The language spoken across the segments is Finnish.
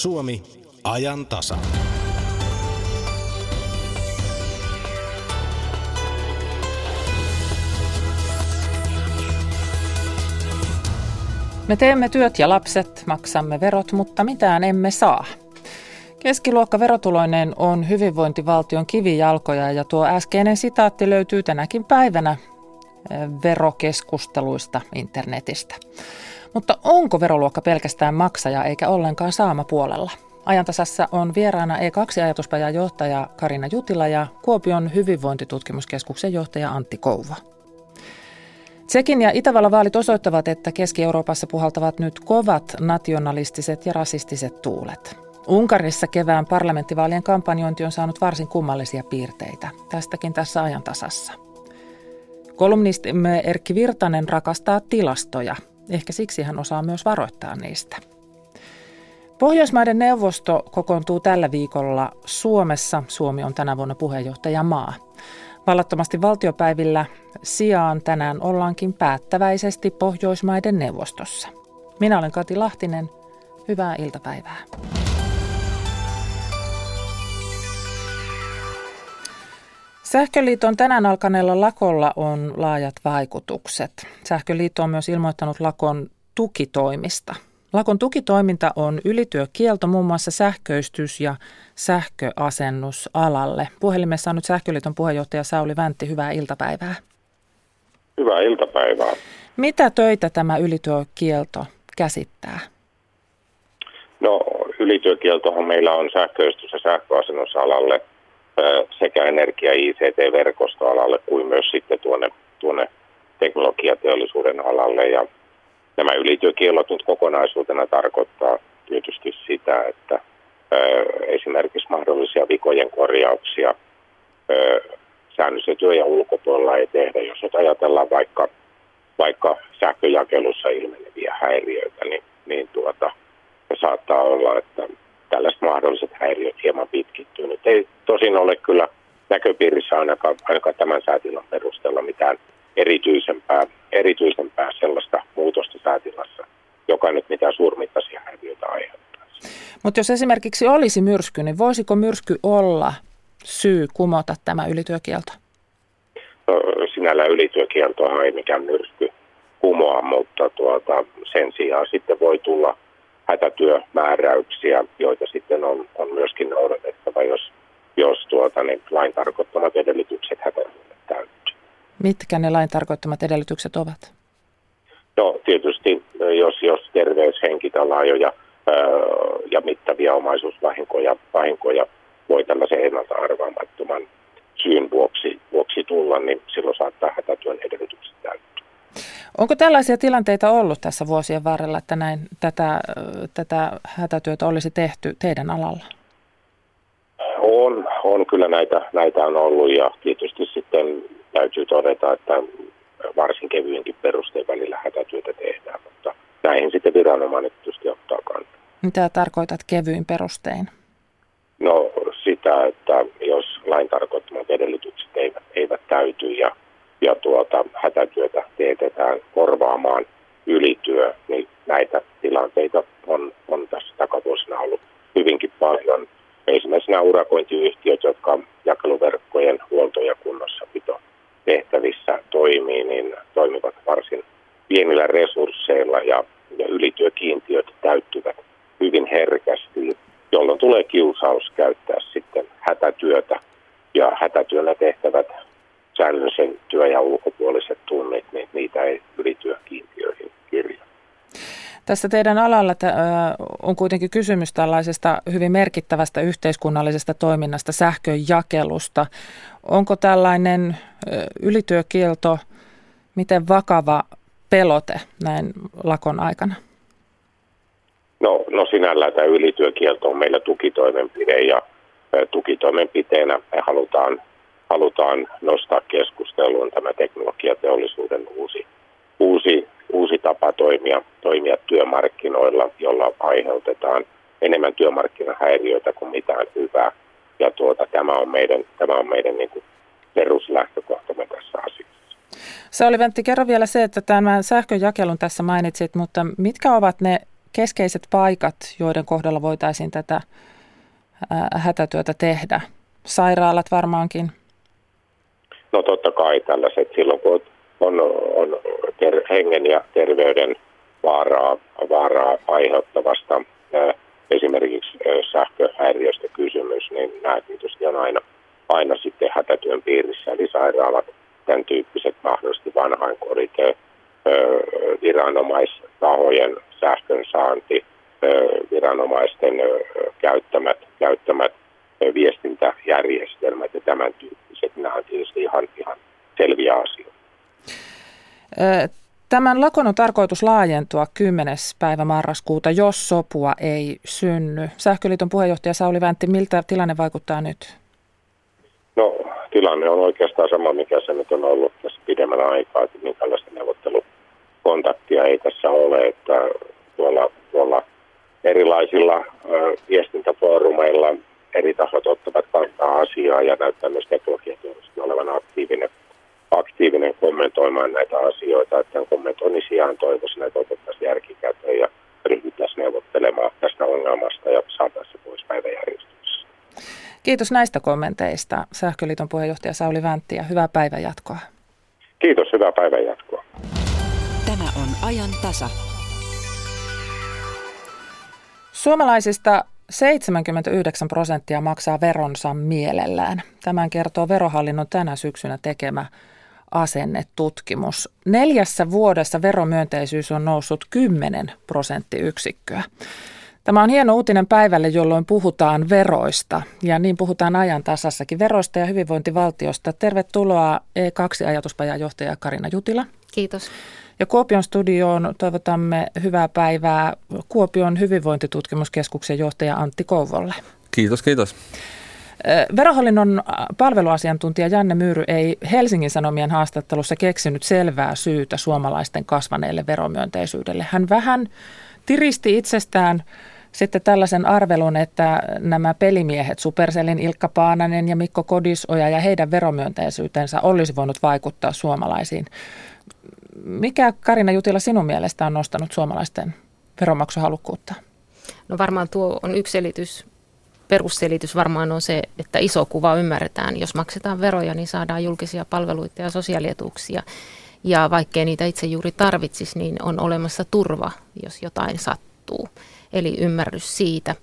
Suomi, ajan tasa. Me teemme työt ja lapset, maksamme verot, mutta mitään emme saa. Keskiluokka verotuloinen on hyvinvointivaltion kivijalkoja ja tuo äskeinen sitaatti löytyy tänäkin päivänä eh, verokeskusteluista internetistä. Mutta onko veroluokka pelkästään maksaja eikä ollenkaan saama puolella? Ajantasassa on vieraana E2-ajatuspajan johtaja Karina Jutila ja Kuopion hyvinvointitutkimuskeskuksen johtaja Antti Kouva. Tsekin ja Itävallan vaalit osoittavat, että Keski-Euroopassa puhaltavat nyt kovat nationalistiset ja rasistiset tuulet. Unkarissa kevään parlamenttivaalien kampanjointi on saanut varsin kummallisia piirteitä. Tästäkin tässä ajantasassa. Kolumnistimme Erkki Virtanen rakastaa tilastoja. Ehkä siksi hän osaa myös varoittaa niistä. Pohjoismaiden neuvosto kokoontuu tällä viikolla Suomessa. Suomi on tänä vuonna puheenjohtajamaa. Vallattomasti valtiopäivillä sijaan tänään ollaankin päättäväisesti Pohjoismaiden neuvostossa. Minä olen Kati Lahtinen. Hyvää iltapäivää. Sähköliiton tänään alkaneella lakolla on laajat vaikutukset. Sähköliitto on myös ilmoittanut lakon tukitoimista. Lakon tukitoiminta on ylityökielto muun muassa sähköistys- ja sähköasennusalalle. Puhelimessa on nyt Sähköliiton puheenjohtaja Sauli Väntti. Hyvää iltapäivää. Hyvää iltapäivää. Mitä töitä tämä ylityökielto käsittää? No ylityökieltohan meillä on sähköistys- ja sähköasennusalalle sekä energia- ICT-verkostoalalle kuin myös sitten tuonne, tuonne teknologiateollisuuden alalle. Ja nämä ylityökiellot nyt kokonaisuutena tarkoittaa tietysti sitä, että esimerkiksi mahdollisia vikojen korjauksia säännöllisen ja ulkopuolella ei tehdä. Jos nyt ajatellaan vaikka, vaikka sähköjakelussa ilmeneviä häiriöitä, niin, niin tuota, saattaa olla, että tällaiset mahdolliset häiriöt hieman pitkittyy. Nyt ei tosin ole kyllä näköpiirissä ainakaan, ainakaan tämän säätilan perusteella mitään erityisempää, erityisempää sellaista muutosta säätilassa, joka nyt mitään suurmittaisia häiriöitä aiheuttaisi. Mutta jos esimerkiksi olisi myrsky, niin voisiko myrsky olla syy kumota tämä ylityökielto? No, sinällä ylityökieltoa ei mikään myrsky kumoa, mutta tuota, sen sijaan sitten voi tulla hätätyömääräyksiä, joita sitten on, on myöskin noudatettava, jos, jos tuota, niin lain tarkoittamat edellytykset hätätyölle täyttyy. Mitkä ne lain tarkoittamat edellytykset ovat? No tietysti jos, jos terveys, henki tai laajoja ää, ja mittavia omaisuusvahinkoja vahinkoja voi tällaisen ennalta arvaamattoman syyn vuoksi, vuoksi tulla, niin silloin saattaa hätätyön edellytykset täyttyä. Onko tällaisia tilanteita ollut tässä vuosien varrella, että näin tätä, tätä hätätyötä olisi tehty teidän alalla? On, on kyllä näitä, näitä on ollut ja tietysti sitten täytyy todeta, että varsin kevyinkin perusteen välillä hätätyötä tehdään, mutta näihin sitten viranomainen tietysti ottaa kantaa. Mitä tarkoitat kevyin perustein? No sitä, että jos lain tarkoittamat edellytykset eivät, eivät täyty ja ja tuota, hätätyötä teetetään korvaamaan ylityö, niin näitä tilanteita on, on tässä takavuosina ollut hyvinkin paljon. Esimerkiksi nämä urakointiyhtiöt, jotka jakeluverkkojen huolto- ja kunnossapito tehtävissä toimii, niin toimivat varsin pienillä resursseilla ja, ja ylityökiintiöt täyttyvät hyvin herkästi, jolloin tulee kiusaus käyttää sitten hätätyötä ja hätätyöllä tehtävät säännöllisen työ- ja ulkopuoliset tunnit, niin niitä ei ylityökiintiöihin kirja. Tässä teidän alalla on kuitenkin kysymys tällaisesta hyvin merkittävästä yhteiskunnallisesta toiminnasta, sähköjakelusta. Onko tällainen ylityökielto miten vakava pelote näin lakon aikana? No, no sinällään tämä ylityökielto on meillä tukitoimenpide ja tukitoimenpiteenä me halutaan halutaan nostaa keskusteluun tämä teknologiateollisuuden uusi, uusi, uusi tapa toimia, toimia työmarkkinoilla, jolla aiheutetaan enemmän työmarkkinahäiriöitä kuin mitään hyvää. Ja tuota, tämä on meidän, tämä on meidän niin kuin peruslähtökohtamme tässä asiassa. Se oli Ventti, kerro vielä se, että tämän sähköjakelun tässä mainitsit, mutta mitkä ovat ne keskeiset paikat, joiden kohdalla voitaisiin tätä hätätyötä tehdä? Sairaalat varmaankin. No totta kai tällaiset silloin, kun on, on ter- hengen ja terveyden vaaraa, vaaraa aiheuttavasta ää, esimerkiksi sähköhäiriöstä kysymys, niin nämä tietysti on aina, aina sitten hätätyön piirissä, eli sairaalat, tämän tyyppiset mahdollisesti vanhainkodit, viranomaistahojen sähkön saanti, viranomaisten käyttämät, käyttämät viestintäjärjestelmät ja tämän tyyppiset, nämä on tietysti ihan, ihan selviä asioita. Tämän lakon on tarkoitus laajentua 10. päivä marraskuuta, jos sopua ei synny. Sähköliiton puheenjohtaja Sauli Väntti, miltä tilanne vaikuttaa nyt? No tilanne on oikeastaan sama, mikä se nyt on ollut tässä pidemmän aikaa, että minkälaista neuvottelukontaktia ei tässä ole, että tuolla, tuolla erilaisilla ö, viestintäfoorumeilla eri tasot ottavat kantaa asiaa ja näyttää myös teknologiateollisuus olevan aktiivinen aktiivinen kommentoimaan näitä asioita, että tämän kommentoinnin sijaan toivoisin, että otettaisiin järkikäteen ja ryhdyttäisiin neuvottelemaan tästä ongelmasta ja saataisiin se pois päiväjärjestyksessä. Kiitos näistä kommenteista. Sähköliiton puheenjohtaja Sauli Väntti ja hyvää päivänjatkoa. Kiitos, hyvää päivänjatkoa. Tämä on ajan tasa. Suomalaisista 79 prosenttia maksaa veronsa mielellään. Tämän kertoo verohallinnon tänä syksynä tekemä asennetutkimus. Neljässä vuodessa veromyönteisyys on noussut 10 prosenttiyksikköä. Tämä on hieno uutinen päivälle, jolloin puhutaan veroista ja niin puhutaan ajan tasassakin veroista ja hyvinvointivaltiosta. Tervetuloa E2-ajatuspajan johtaja Karina Jutila. Kiitos. Ja Kuopion studioon toivotamme hyvää päivää Kuopion hyvinvointitutkimuskeskuksen johtaja Antti Kouvolle. Kiitos, kiitos. Verohallinnon palveluasiantuntija Janne Myyry ei Helsingin Sanomien haastattelussa keksinyt selvää syytä suomalaisten kasvaneelle veromyönteisyydelle. Hän vähän tiristi itsestään sitten tällaisen arvelun, että nämä pelimiehet, Supercellin Ilkka Paananen ja Mikko Kodisoja ja heidän veromyönteisyytensä olisi voinut vaikuttaa suomalaisiin. Mikä Karina Jutila sinun mielestä on nostanut suomalaisten veromaksuhalukkuutta? No varmaan tuo on yksi selitys perusselitys varmaan on se, että iso kuva ymmärretään. Jos maksetaan veroja, niin saadaan julkisia palveluita ja sosiaalietuuksia. Ja vaikkei niitä itse juuri tarvitsisi, niin on olemassa turva, jos jotain sattuu. Eli ymmärrys siitä.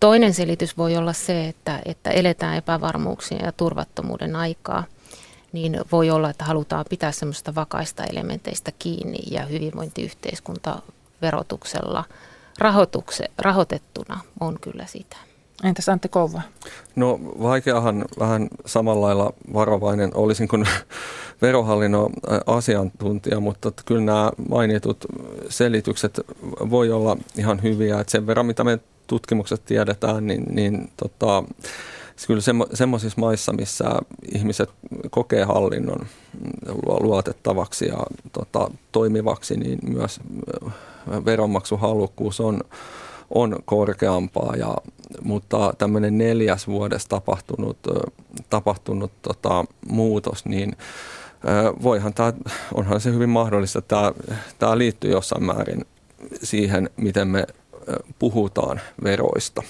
Toinen selitys voi olla se, että, että eletään epävarmuuksien ja turvattomuuden aikaa. Niin voi olla, että halutaan pitää semmoista vakaista elementeistä kiinni ja hyvinvointiyhteiskunta verotuksella rahoitettuna on kyllä sitä. Entäs Antti Kouva? No vaikeahan vähän samalla lailla varovainen olisin kuin verohallinnon asiantuntija, mutta kyllä nämä mainitut selitykset voi olla ihan hyviä. Että sen verran, mitä me tutkimukset tiedetään, niin, niin tota, kyllä semmo, semmoisissa maissa, missä ihmiset kokee hallinnon luotettavaksi ja tota, toimivaksi, niin myös veronmaksuhalukkuus on on korkeampaa, ja, mutta tämmöinen neljäs vuodessa tapahtunut, tapahtunut tota, muutos, niin voihan tämä, onhan se hyvin mahdollista, että tämä, tämä liittyy jossain määrin siihen, miten me puhutaan veroista.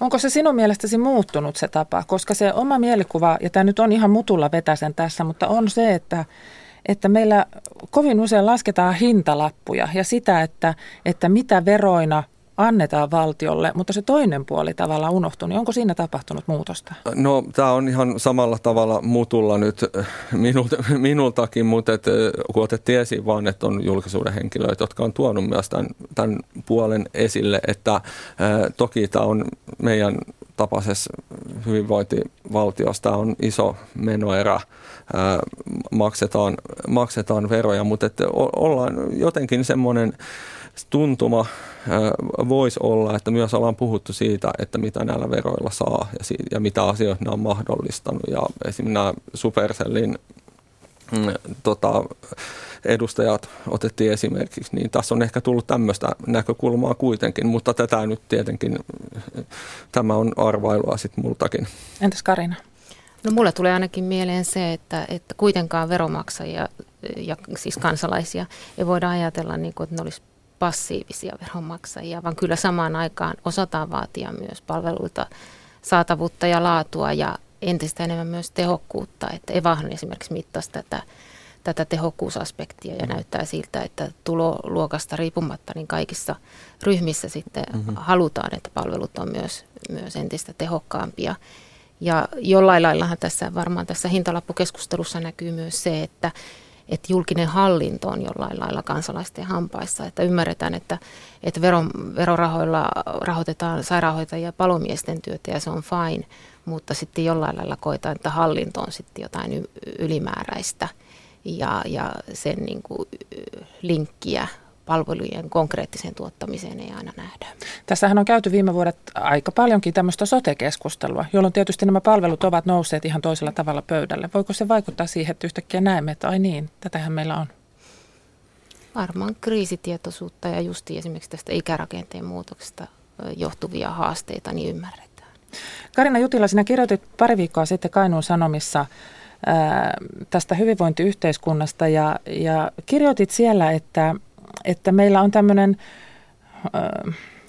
Onko se sinun mielestäsi muuttunut se tapa? Koska se oma mielikuva, ja tämä nyt on ihan mutulla vetäsen tässä, mutta on se, että, että meillä kovin usein lasketaan hintalappuja ja sitä, että, että mitä veroina annetaan valtiolle, mutta se toinen puoli tavallaan unohtuu, niin onko siinä tapahtunut muutosta? No tämä on ihan samalla tavalla mutulla nyt minult, minultakin, mutta et, kun otettiin esiin vaan, että on julkisuuden henkilöitä, jotka on tuonut myös tämän, tämän puolen esille, että ää, toki tämä on meidän tapaisessa hyvinvointivaltiossa tämä on iso menoerä, maksetaan, maksetaan veroja, mutta että ollaan jotenkin semmoinen tuntuma voisi olla, että myös ollaan puhuttu siitä, että mitä näillä veroilla saa ja, siitä, ja mitä asioita ne on mahdollistanut. Ja esimerkiksi nämä Supercellin mm, tota, edustajat otettiin esimerkiksi, niin tässä on ehkä tullut tämmöistä näkökulmaa kuitenkin, mutta tätä nyt tietenkin, tämä on arvailua sitten multakin. Entäs Karina? No mulle tulee ainakin mieleen se, että, että kuitenkaan veromaksajia ja siis kansalaisia ei voida ajatella niin kuin, että ne olisi passiivisia veronmaksajia, vaan kyllä samaan aikaan osataan vaatia myös palveluita, saatavuutta ja laatua ja entistä enemmän myös tehokkuutta. Että Evahan esimerkiksi mittasi tätä, tätä tehokkuusaspektia ja näyttää siltä, että tuloluokasta riippumatta niin kaikissa ryhmissä sitten mm-hmm. halutaan, että palvelut on myös, myös entistä tehokkaampia. Ja jollain laillahan tässä varmaan tässä hintalappukeskustelussa näkyy myös se, että, että julkinen hallinto on jollain lailla kansalaisten hampaissa. Että ymmärretään, että, että veron, verorahoilla rahoitetaan sairaanhoitajia ja palomiesten työtä ja se on fine, mutta sitten jollain lailla koetaan, että hallinto on sitten jotain ylimääräistä ja, ja sen niin kuin linkkiä palvelujen konkreettiseen tuottamiseen ei aina nähdä. Tässähän on käyty viime vuodet aika paljonkin tämmöistä sote-keskustelua, jolloin tietysti nämä palvelut ovat nousseet ihan toisella tavalla pöydälle. Voiko se vaikuttaa siihen, että yhtäkkiä näemme, että ai niin, tätähän meillä on? Varmaan kriisitietoisuutta ja justi esimerkiksi tästä ikärakenteen muutoksesta johtuvia haasteita niin ymmärretään. Karina Jutila, sinä kirjoitit pari viikkoa sitten Kainuun Sanomissa tästä hyvinvointiyhteiskunnasta ja, ja kirjoitit siellä, että että meillä on tämmöinen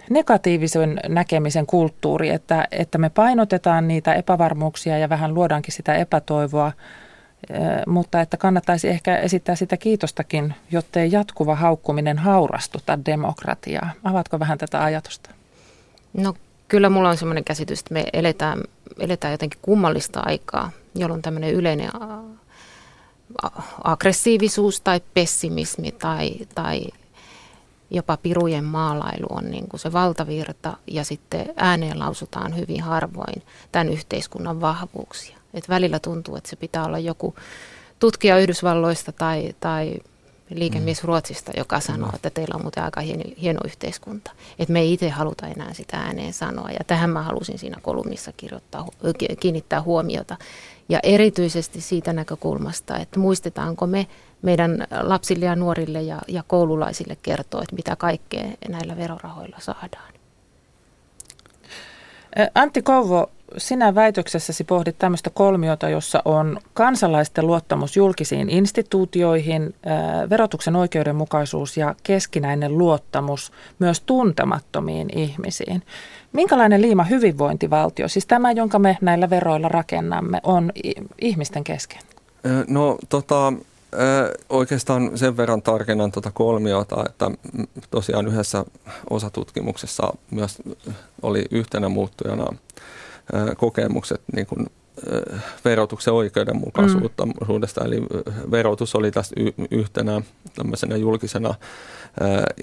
negatiivisen näkemisen kulttuuri, että, että me painotetaan niitä epävarmuuksia ja vähän luodaankin sitä epätoivoa, mutta että kannattaisi ehkä esittää sitä kiitostakin, jottei jatkuva haukkuminen haurastuta demokratiaa. Avaatko vähän tätä ajatusta? No kyllä mulla on sellainen käsitys, että me eletään, eletään jotenkin kummallista aikaa, jolloin tämmöinen yleinen aggressiivisuus tai pessimismi tai, tai jopa pirujen maalailu on niin kuin se valtavirta ja sitten ääneen lausutaan hyvin harvoin tämän yhteiskunnan vahvuuksia. Et välillä tuntuu, että se pitää olla joku tutkija Yhdysvalloista tai, tai liikemies mm. Ruotsista, joka sanoo, että teillä on muuten aika hieno, hieno yhteiskunta. Että me ei itse haluta enää sitä ääneen sanoa. Ja tähän mä halusin siinä kolumnissa kirjoittaa, kiinnittää huomiota. Ja erityisesti siitä näkökulmasta, että muistetaanko me meidän lapsille ja nuorille ja, ja koululaisille kertoa, että mitä kaikkea näillä verorahoilla saadaan. Antti Kouvo, sinä väitöksessäsi pohdit tämmöistä kolmiota, jossa on kansalaisten luottamus julkisiin instituutioihin, verotuksen oikeudenmukaisuus ja keskinäinen luottamus myös tuntemattomiin ihmisiin. Minkälainen liima hyvinvointivaltio, siis tämä, jonka me näillä veroilla rakennamme, on ihmisten kesken? No tota, Oikeastaan sen verran tarkennan tuota kolmiota, että tosiaan yhdessä osatutkimuksessa myös oli yhtenä muuttujana kokemukset niin kuin verotuksen oikeudenmukaisuudesta. Mm. Eli verotus oli tässä yhtenä tämmöisenä julkisena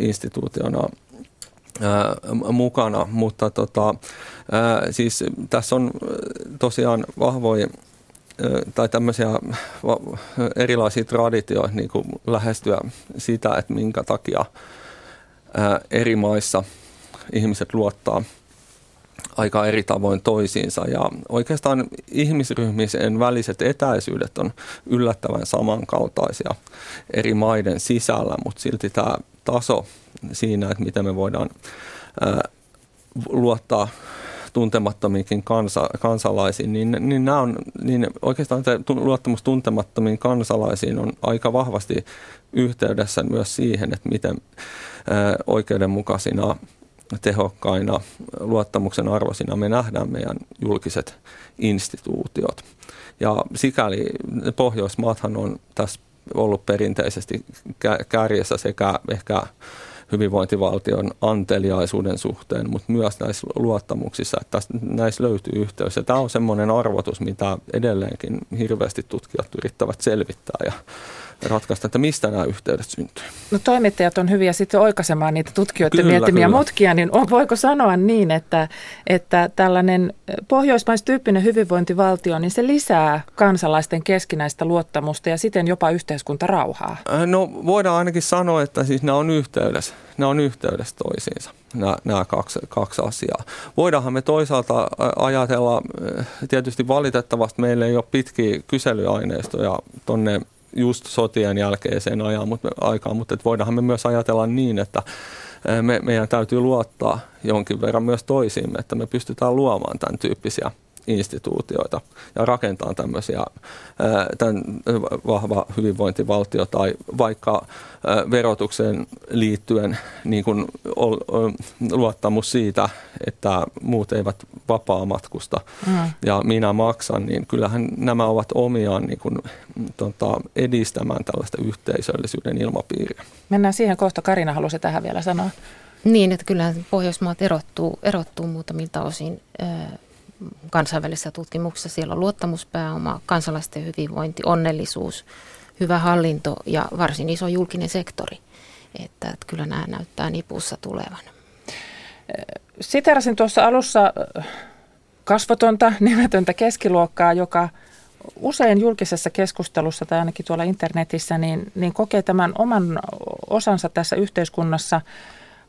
instituutiona mukana, mutta tota, siis tässä on tosiaan vahvoja tai tämmöisiä erilaisia traditioita niin kuin lähestyä sitä, että minkä takia eri maissa ihmiset luottaa aika eri tavoin toisiinsa. Ja oikeastaan ihmisryhmisen väliset etäisyydet on yllättävän samankaltaisia eri maiden sisällä, mutta silti tämä taso siinä, että miten me voidaan luottaa tuntemattomiinkin kansa, kansalaisiin, niin, niin, nämä on, niin oikeastaan se luottamus tuntemattomiin kansalaisiin on aika vahvasti yhteydessä myös siihen, että miten oikeudenmukaisina, tehokkaina, luottamuksen arvoisina me nähdään meidän julkiset instituutiot. Ja sikäli Pohjoismaathan on tässä ollut perinteisesti kärjessä sekä ehkä hyvinvointivaltion anteliaisuuden suhteen, mutta myös näissä luottamuksissa, että näissä löytyy yhteys. Ja tämä on semmoinen arvotus, mitä edelleenkin hirveästi tutkijat yrittävät selvittää ja ratkaista, että mistä nämä yhteydet syntyy. No toimittajat on hyviä sitten oikaisemaan niitä tutkijoiden kyllä, miettimiä kyllä. mutkia, niin on, voiko sanoa niin, että, että tällainen pohjoismaistyyppinen hyvinvointivaltio, niin se lisää kansalaisten keskinäistä luottamusta ja siten jopa yhteiskuntarauhaa? Äh, no voidaan ainakin sanoa, että siis nämä on yhteydessä, nämä on yhteydessä toisiinsa nämä, nämä kaksi, kaksi asiaa. Voidaanhan me toisaalta ajatella, tietysti valitettavasti meillä ei ole pitkiä kyselyaineistoja tuonne just sotien jälkeiseen ajan, mutta, aikaan, mutta että voidaanhan me myös ajatella niin, että me, meidän täytyy luottaa jonkin verran myös toisiimme, että me pystytään luomaan tämän tyyppisiä instituutioita ja rakentaa tämmöisiä tämän vahva hyvinvointivaltio tai vaikka verotukseen liittyen niin kuin luottamus siitä, että muut eivät vapaa matkusta mm. ja minä maksan, niin kyllähän nämä ovat omiaan niin kuin, tota, edistämään tällaista yhteisöllisyyden ilmapiiriä. Mennään siihen kohta. Karina halusi tähän vielä sanoa. Niin, että kyllähän Pohjoismaat erottuu, erottuu muutamilta osin kansainvälisessä tutkimuksessa. Siellä on luottamuspääoma, kansalaisten hyvinvointi, onnellisuus, hyvä hallinto ja varsin iso julkinen sektori. Että, että kyllä nämä näyttää nipussa tulevan. Siterasin tuossa alussa kasvotonta, nimetöntä keskiluokkaa, joka usein julkisessa keskustelussa tai ainakin tuolla internetissä, niin, niin kokee tämän oman osansa tässä yhteiskunnassa –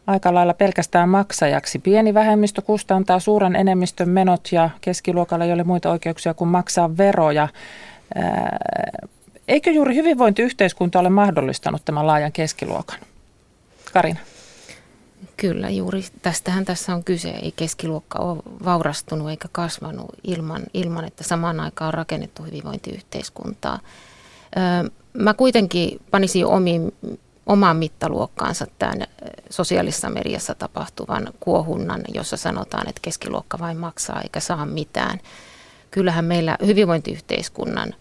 aika lailla pelkästään maksajaksi. Pieni vähemmistö kustantaa suuren enemmistön menot ja keskiluokalla ei ole muita oikeuksia kuin maksaa veroja. Eikö juuri hyvinvointiyhteiskunta ole mahdollistanut tämän laajan keskiluokan? Karina. Kyllä, juuri tästähän tässä on kyse. Ei keskiluokka ole vaurastunut eikä kasvanut ilman, ilman että samaan aikaan on rakennettu hyvinvointiyhteiskuntaa. Mä kuitenkin panisin omiin omaan mittaluokkaansa tämän sosiaalisessa mediassa tapahtuvan kuohunnan, jossa sanotaan, että keskiluokka vain maksaa eikä saa mitään. Kyllähän meillä hyvinvointiyhteiskunnan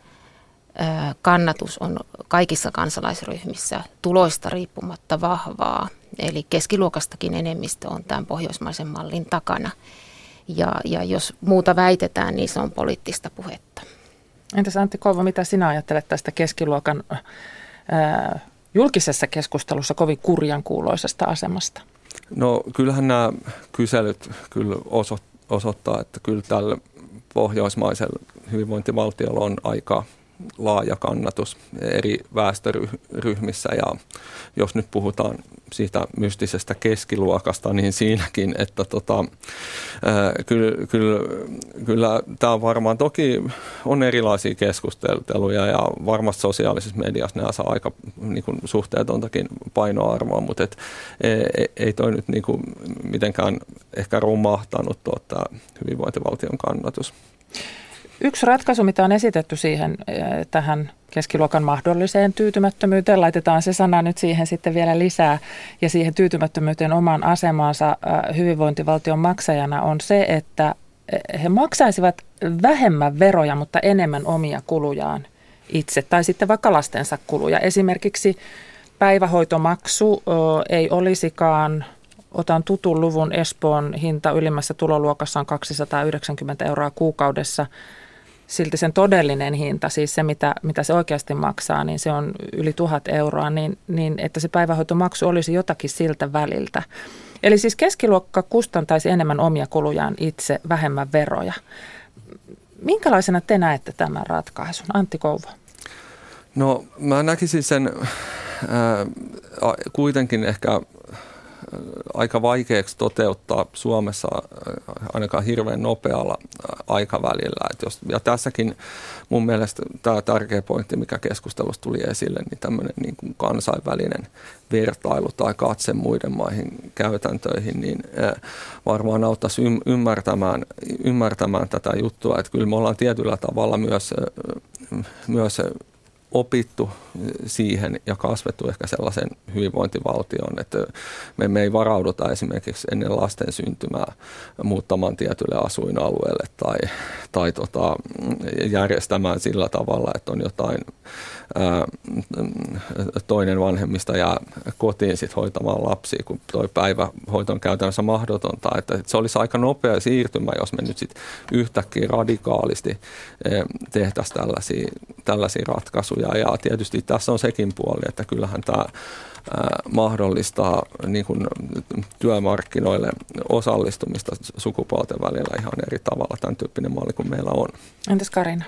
kannatus on kaikissa kansalaisryhmissä tuloista riippumatta vahvaa. Eli keskiluokastakin enemmistö on tämän pohjoismaisen mallin takana. Ja, ja jos muuta väitetään, niin se on poliittista puhetta. Entäs Antti Koivu, mitä sinä ajattelet tästä keskiluokan ää, julkisessa keskustelussa kovin kurjan kuuloisesta asemasta? No kyllähän nämä kyselyt kyllä osoittaa, että kyllä tällä pohjoismaisella hyvinvointivaltiolla on aika laaja kannatus eri väestöryhmissä ja jos nyt puhutaan siitä mystisestä keskiluokasta, niin siinäkin, että tota, kyllä, kyllä, kyllä tämä varmaan toki on erilaisia keskusteluja ja varmasti sosiaalisessa mediassa nämä saa aika niin kuin, suhteetontakin painoarvoa, mutta et, ei, ei toi nyt niin kuin, mitenkään ehkä romahtanut tuota, hyvinvointivaltion kannatus. Yksi ratkaisu, mitä on esitetty siihen eh, tähän keskiluokan mahdolliseen tyytymättömyyteen, laitetaan se sana nyt siihen sitten vielä lisää, ja siihen tyytymättömyyteen omaan asemaansa eh, hyvinvointivaltion maksajana on se, että eh, he maksaisivat vähemmän veroja, mutta enemmän omia kulujaan itse, tai sitten vaikka lastensa kuluja. Esimerkiksi päivähoitomaksu ei olisikaan otan tutun luvun, Espoon hinta ylimmässä tuloluokassa on 290 euroa kuukaudessa silti sen todellinen hinta, siis se mitä, mitä se oikeasti maksaa, niin se on yli tuhat euroa, niin, niin että se päivähoitomaksu olisi jotakin siltä väliltä. Eli siis keskiluokka kustantaisi enemmän omia kulujaan itse, vähemmän veroja. Minkälaisena te näette tämän ratkaisun? Antti Kouvo. No mä näkisin sen äh, kuitenkin ehkä aika vaikeaksi toteuttaa Suomessa äh, ainakaan hirveän nopealla äh, aikavälillä. Et jos, ja tässäkin mun mielestä tämä tärkeä pointti, mikä keskustelussa tuli esille, niin tämmöinen niin kuin kansainvälinen vertailu tai katse muiden maihin käytäntöihin, niin äh, varmaan auttaisi ymmärtämään, ymmärtämään tätä juttua. Että kyllä me ollaan tietyllä tavalla myös, myös opittu siihen ja kasvettu ehkä sellaisen hyvinvointivaltion, että me, me ei varauduta esimerkiksi ennen lasten syntymää muuttamaan tietylle asuinalueelle tai, tai tota, järjestämään sillä tavalla, että on jotain toinen vanhemmista jää kotiin sit hoitamaan lapsia, kun tuo päivähoito on käytännössä mahdotonta. Että se olisi aika nopea siirtymä, jos me nyt sit yhtäkkiä radikaalisti tehtäisiin tällaisia, tällaisia ratkaisuja. Ja tietysti tässä on sekin puoli, että kyllähän tämä mahdollistaa niin kuin työmarkkinoille osallistumista sukupuolten välillä ihan eri tavalla tämän tyyppinen malli kuin meillä on. Entäs Karina?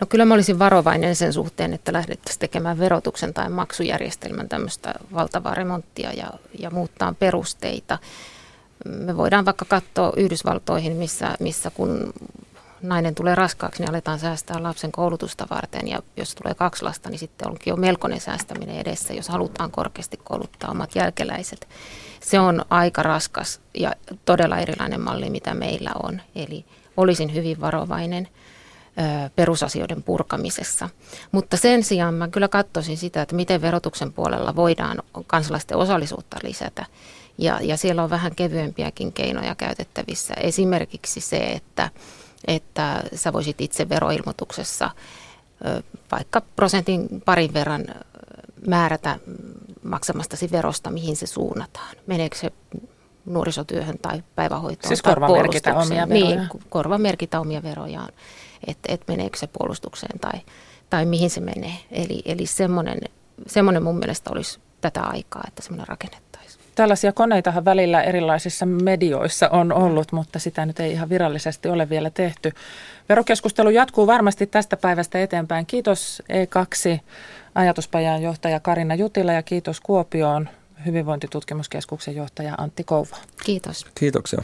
No kyllä mä olisin varovainen sen suhteen, että lähdettäisiin tekemään verotuksen tai maksujärjestelmän tämmöistä valtavaa remonttia ja, ja muuttaa perusteita. Me voidaan vaikka katsoa Yhdysvaltoihin, missä, missä kun nainen tulee raskaaksi, niin aletaan säästää lapsen koulutusta varten. Ja jos tulee kaksi lasta, niin sitten onkin jo melkoinen säästäminen edessä, jos halutaan korkeasti kouluttaa omat jälkeläiset. Se on aika raskas ja todella erilainen malli, mitä meillä on. Eli olisin hyvin varovainen perusasioiden purkamisessa. Mutta sen sijaan mä kyllä katsoisin sitä, että miten verotuksen puolella voidaan kansalaisten osallisuutta lisätä. Ja, ja siellä on vähän kevyempiäkin keinoja käytettävissä. Esimerkiksi se, että, että sä voisit itse veroilmoituksessa vaikka prosentin parin verran määrätä maksamastasi verosta, mihin se suunnataan. Meneekö se nuorisotyöhön tai päivähoitoon siis tai korvamerkitä omia veroja. Niin, korvamerkitä omia verojaan, että et meneekö se puolustukseen tai, tai mihin se menee. Eli, eli semmoinen, semmoinen mun mielestä olisi tätä aikaa, että semmoinen rakennettaisiin. Tällaisia koneitahan välillä erilaisissa medioissa on ollut, mutta sitä nyt ei ihan virallisesti ole vielä tehty. Verokeskustelu jatkuu varmasti tästä päivästä eteenpäin. Kiitos E2 ajatuspajan johtaja Karina Jutila ja kiitos Kuopioon hyvinvointitutkimuskeskuksen johtaja Antti Kouvo. Kiitos. Kiitoksia.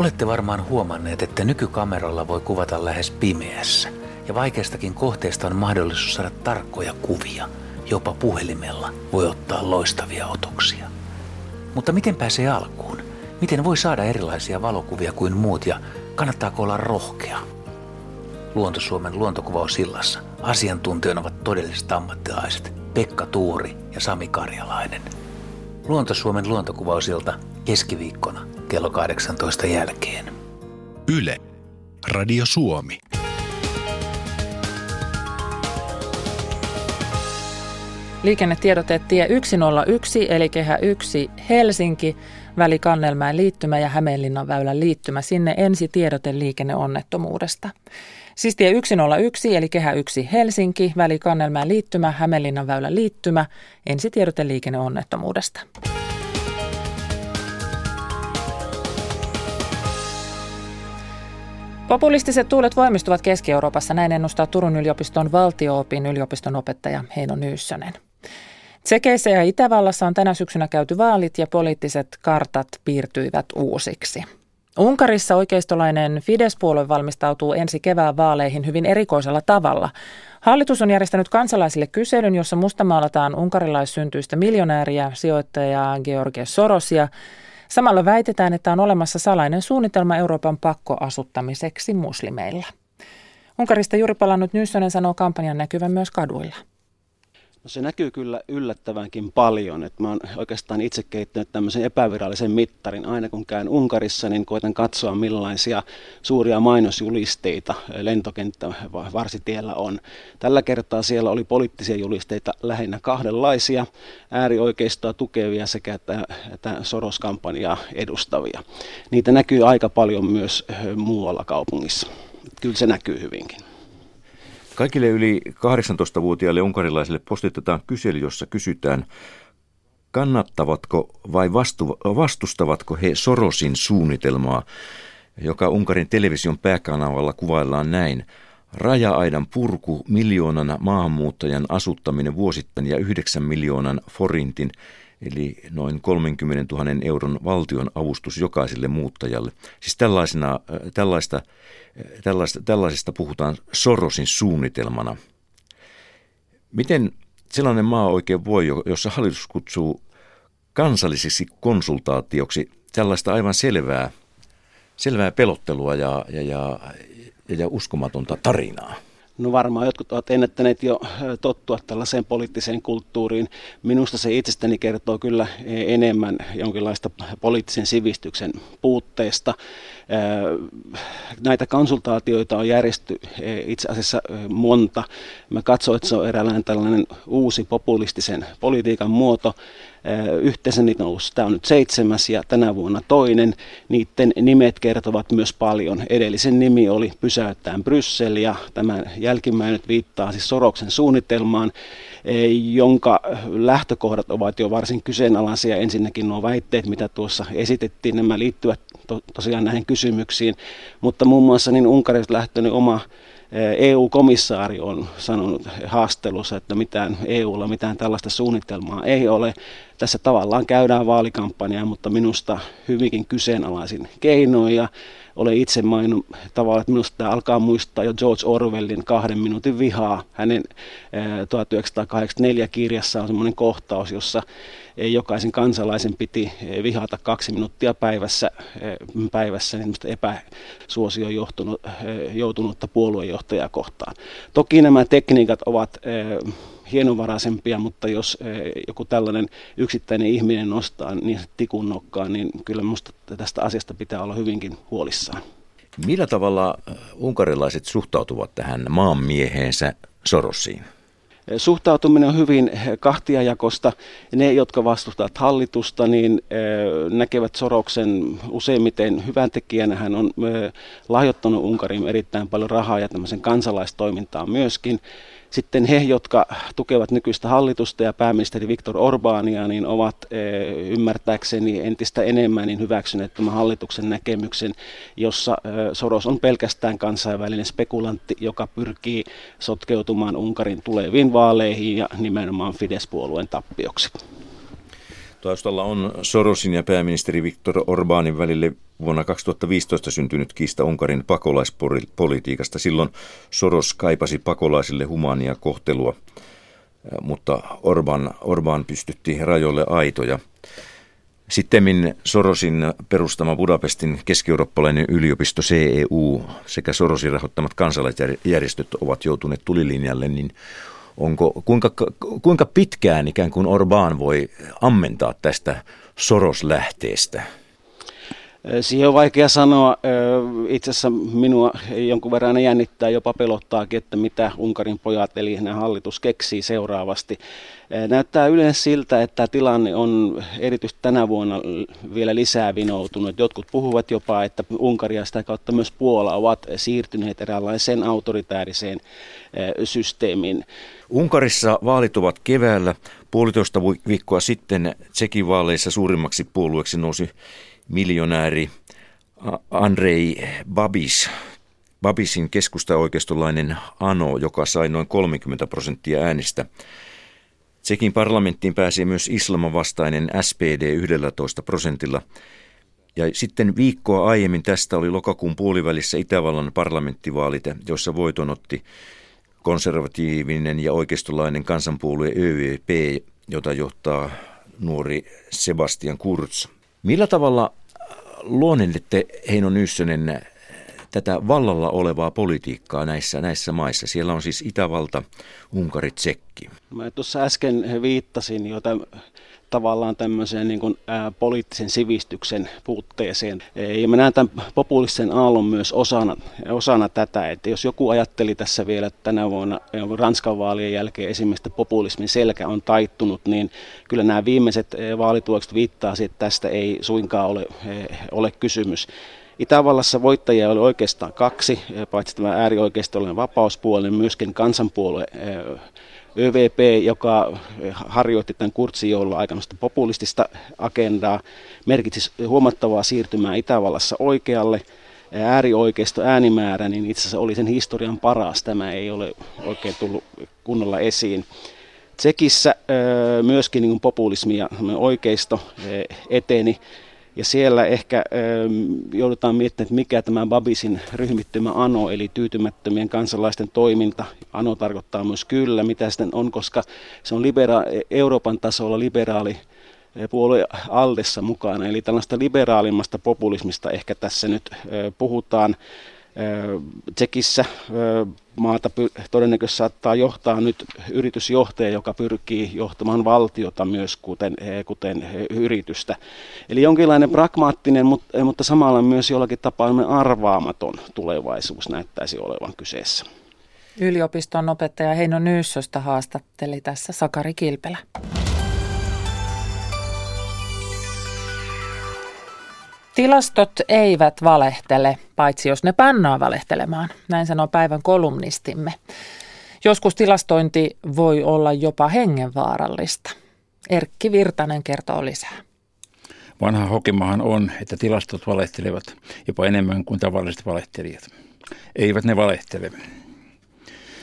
Olette varmaan huomanneet, että nykykameralla voi kuvata lähes pimeässä ja vaikeistakin kohteista on mahdollisuus saada tarkkoja kuvia. Jopa puhelimella voi ottaa loistavia otoksia. Mutta miten pääsee alkuun? Miten voi saada erilaisia valokuvia kuin muut ja kannattaako olla rohkea? Luontosuomen luontokuvausillassa asiantuntijoina ovat todelliset ammattilaiset Pekka Tuuri ja Sami Karjalainen. Luontosuomen luontokuvausilta keskiviikkona kello 18 jälkeen. Yle. Radio Suomi. Liikennetiedote tie 101 eli kehä 1 Helsinki, väli Kannelmäen liittymä ja Hämeenlinnan väylän liittymä. Sinne ensi tiedote liikenneonnettomuudesta. Siis tie 101 eli kehä 1 Helsinki, väli Kannelmäen liittymä, Hämeenlinnan väylän liittymä, ensi tiedote liikenneonnettomuudesta. Populistiset tuulet voimistuvat Keski-Euroopassa, näin ennustaa Turun yliopiston valtio-opin yliopiston opettaja Heino Nyyssönen. Tsekeissä ja Itävallassa on tänä syksynä käyty vaalit ja poliittiset kartat piirtyivät uusiksi. Unkarissa oikeistolainen Fidesz-puolue valmistautuu ensi kevään vaaleihin hyvin erikoisella tavalla. Hallitus on järjestänyt kansalaisille kyselyn, jossa mustamaalataan unkarilaissyntyistä miljonääriä, sijoittajaa George Sorosia. Samalla väitetään, että on olemassa salainen suunnitelma Euroopan pakkoasuttamiseksi muslimeilla. Unkarista juuri palannut Nyssonen sanoo kampanjan näkyvän myös kaduilla. No se näkyy kyllä yllättävänkin paljon. että mä oon oikeastaan itse kehittänyt tämmöisen epävirallisen mittarin. Aina kun käyn Unkarissa, niin koitan katsoa millaisia suuria mainosjulisteita lentokenttä varsitiellä on. Tällä kertaa siellä oli poliittisia julisteita lähinnä kahdenlaisia, äärioikeistoa tukevia sekä tätä Soros-kampanjaa edustavia. Niitä näkyy aika paljon myös muualla kaupungissa. Kyllä se näkyy hyvinkin. Kaikille yli 18-vuotiaille unkarilaisille postitetaan kysely, jossa kysytään, kannattavatko vai vastu, vastustavatko he Sorosin suunnitelmaa, joka Unkarin television pääkanavalla kuvaillaan näin. Raja-aidan purku, miljoonan maahanmuuttajan asuttaminen vuosittain ja 9 miljoonan forintin, eli noin 30 000 euron valtion avustus jokaiselle muuttajalle. Siis tällaisena, tällaista Tällaista, tällaisesta puhutaan Sorosin suunnitelmana. Miten sellainen maa oikein voi, jossa hallitus kutsuu kansalliseksi konsultaatioksi tällaista aivan selvää, selvää pelottelua ja, ja, ja, ja uskomatonta tarinaa? No varmaan jotkut ovat ennättäneet jo tottua tällaiseen poliittiseen kulttuuriin. Minusta se itsestäni kertoo kyllä e, enemmän jonkinlaista poliittisen sivistyksen puutteesta. Näitä konsultaatioita on järjesty e, itse asiassa monta. Mä katsoin, että se on eräänlainen tällainen uusi populistisen politiikan muoto, Yhteensä niitä on ollut, tämä on nyt seitsemäs ja tänä vuonna toinen. Niiden nimet kertovat myös paljon. Edellisen nimi oli Pysäyttää Bryssel ja tämä jälkimmäinen nyt viittaa siis Soroksen suunnitelmaan, jonka lähtökohdat ovat jo varsin kyseenalaisia. Ensinnäkin nuo väitteet, mitä tuossa esitettiin, nämä liittyvät to, tosiaan näihin kysymyksiin, mutta muun muassa niin Unkarista lähtönyt oma EU-komissaari on sanonut haastelussa, että mitään EUlla mitään tällaista suunnitelmaa ei ole. Tässä tavallaan käydään vaalikampanjaa, mutta minusta hyvinkin kyseenalaisin keinoin ja olen itse maininnut tavallaan, että minusta tämä alkaa muistaa jo George Orwellin kahden minuutin vihaa. Hänen 1984 kirjassa on semmoinen kohtaus, jossa jokaisen kansalaisen piti vihata kaksi minuuttia päivässä, päivässä niin epäsuosioon johtunut, joutunutta puoluejohtajaa kohtaan. Toki nämä tekniikat ovat hienovaraisempia, mutta jos joku tällainen yksittäinen ihminen nostaa niin tikun nokkaan, niin kyllä minusta tästä asiasta pitää olla hyvinkin huolissaan. Millä tavalla unkarilaiset suhtautuvat tähän maanmieheensä Sorosiin? Suhtautuminen on hyvin kahtiajakosta. Ne, jotka vastustavat hallitusta, niin näkevät Soroksen useimmiten hyvän tekijänä. Hän on lahjoittanut Unkariin erittäin paljon rahaa ja tämmöisen kansalaistoimintaan myöskin. Sitten he, jotka tukevat nykyistä hallitusta ja pääministeri Viktor Orbania, niin ovat ymmärtääkseni entistä enemmän niin hyväksyneet tämän hallituksen näkemyksen, jossa Soros on pelkästään kansainvälinen spekulantti, joka pyrkii sotkeutumaan Unkarin tuleviin vaaleihin ja nimenomaan Fidesz-puolueen tappioksi. Taustalla on Sorosin ja pääministeri Viktor Orbanin välille vuonna 2015 syntynyt kiista Unkarin pakolaispolitiikasta. Silloin Soros kaipasi pakolaisille humania kohtelua, mutta Orban, Orban pystytti rajoille aitoja. Sitten Sorosin perustama Budapestin keski-eurooppalainen yliopisto CEU sekä Sorosin rahoittamat kansalaisjärjestöt ovat joutuneet tulilinjalle, niin onko, kuinka, kuinka pitkään ikään kuin Orbán voi ammentaa tästä Soros-lähteestä? Siihen on vaikea sanoa. Itse asiassa minua jonkun verran jännittää, jopa pelottaakin, että mitä Unkarin pojat eli hallitus keksii seuraavasti. Näyttää yleensä siltä, että tilanne on erityisesti tänä vuonna vielä lisää vinoutunut. Jotkut puhuvat jopa, että Unkari ja sitä kautta myös Puola ovat siirtyneet eräänlaiseen autoritääriseen systeemiin. Unkarissa vaalit ovat keväällä. Puolitoista viikkoa sitten Tsekin vaaleissa suurimmaksi puolueeksi nousi miljonääri Andrei Babis. Babisin keskustaoikeistolainen Ano, joka sai noin 30 prosenttia äänistä. Tsekin parlamenttiin pääsi myös islaman vastainen SPD 11 prosentilla. Ja sitten viikkoa aiemmin tästä oli lokakuun puolivälissä Itävallan parlamenttivaalit, joissa voiton otti konservatiivinen ja oikeistolainen kansanpuolue ÖVP, jota johtaa nuori Sebastian Kurz. Millä tavalla luonnehditte Heino Nyssönen tätä vallalla olevaa politiikkaa näissä, näissä maissa? Siellä on siis Itävalta, Unkari, Tsekki. Mä tuossa äsken viittasin jo tämän tavallaan tämmöiseen niin kuin, ää, poliittisen sivistyksen puutteeseen. Ja mä näen tämän populistisen aallon myös osana, osana tätä, että jos joku ajatteli tässä vielä tänä vuonna Ranskan vaalien jälkeen esimerkiksi populismin selkä on taittunut, niin kyllä nämä viimeiset vaalituokset viittaa että tästä ei suinkaan ole, ole kysymys. Itävallassa voittajia oli oikeastaan kaksi, paitsi tämä äärioikeistolainen vapauspuolinen, myöskin kansanpuolue ÖVP, joka harjoitti tämän joulun aikana populistista agendaa, merkitsi huomattavaa siirtymää Itävallassa oikealle. Äärioikeisto äänimäärä, niin itse asiassa oli sen historian paras. Tämä ei ole oikein tullut kunnolla esiin. Tsekissä myöskin niin populismi ja oikeisto eteni ja siellä ehkä ähm, joudutaan miettimään, että mikä tämä Babisin ryhmittymä ANO, eli tyytymättömien kansalaisten toiminta. ANO tarkoittaa myös kyllä, mitä sitten on, koska se on libera- Euroopan tasolla liberaali äh, puolue Aldessa mukana. Eli tällaista liberaalimmasta populismista ehkä tässä nyt äh, puhutaan. Tsekissä maata todennäköisesti saattaa johtaa nyt yritysjohtaja, joka pyrkii johtamaan valtiota myös kuten, kuten yritystä. Eli jonkinlainen pragmaattinen, mutta, mutta samalla myös jollakin tapaa arvaamaton tulevaisuus näyttäisi olevan kyseessä. Yliopiston opettaja Heino Nyyssöstä haastatteli tässä Sakari Kilpelä. Tilastot eivät valehtele, paitsi jos ne pannaan valehtelemaan, näin sanoo päivän kolumnistimme. Joskus tilastointi voi olla jopa hengenvaarallista. Erkki Virtanen kertoo lisää. Vanha hokimahan on, että tilastot valehtelevat jopa enemmän kuin tavalliset valehtelijat. Eivät ne valehtele.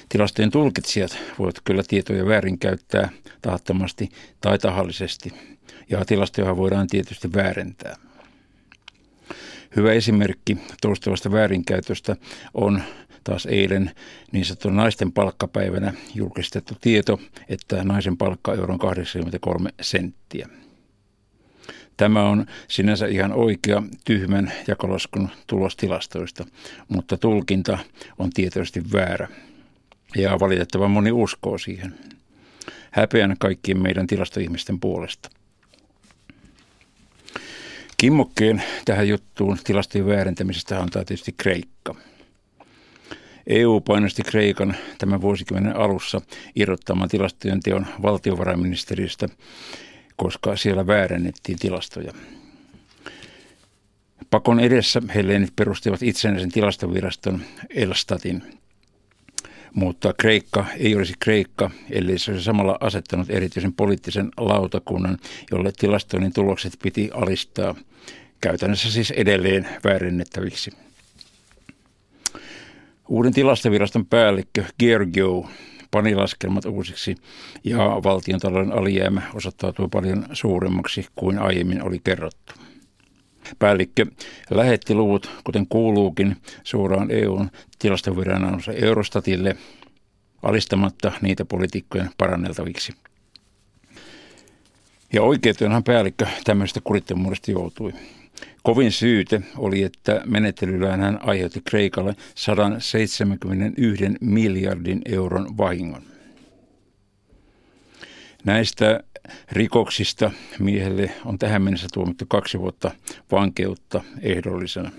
Tilastojen tulkitsijat voivat kyllä tietoja väärinkäyttää tahattomasti tai tahallisesti, ja tilastoja voidaan tietysti väärentää. Hyvä esimerkki toistuvasta väärinkäytöstä on taas eilen niin sanottu naisten palkkapäivänä julkistettu tieto, että naisen palkka on 83 senttiä. Tämä on sinänsä ihan oikea tyhmän jakolaskun tulostilastoista, mutta tulkinta on tietoisesti väärä. Ja valitettavan moni uskoo siihen. Häpeän kaikkien meidän tilastoihmisten puolesta. Kimmokkeen tähän juttuun tilastojen väärentämisestä antaa tietysti Kreikka. EU painosti Kreikan tämän vuosikymmenen alussa irrottamaan tilastojen teon valtiovarainministeristä, koska siellä väärennettiin tilastoja. Pakon edessä helleenit perustivat itsenäisen tilastoviraston Elstatin, mutta Kreikka ei olisi Kreikka, ellei se olisi samalla asettanut erityisen poliittisen lautakunnan, jolle tilastoinnin tulokset piti alistaa, käytännössä siis edelleen väärennettäviksi. Uuden tilastoviraston päällikkö Georgiou pani laskelmat uusiksi ja valtiontalouden alijäämä osoittautui paljon suuremmaksi kuin aiemmin oli kerrottu. Päällikkö lähetti luvut, kuten kuuluukin, suoraan EUn tilastoviranomaisen Eurostatille alistamatta niitä poliitikkojen paranneltaviksi. Ja oikeutenhan päällikkö tämmöistä kurittomuudesta joutui. Kovin syyte oli, että menettelyllään hän aiheutti Kreikalle 171 miljardin euron vahingon. Näistä rikoksista miehelle on tähän mennessä tuomittu kaksi vuotta vankeutta ehdollisena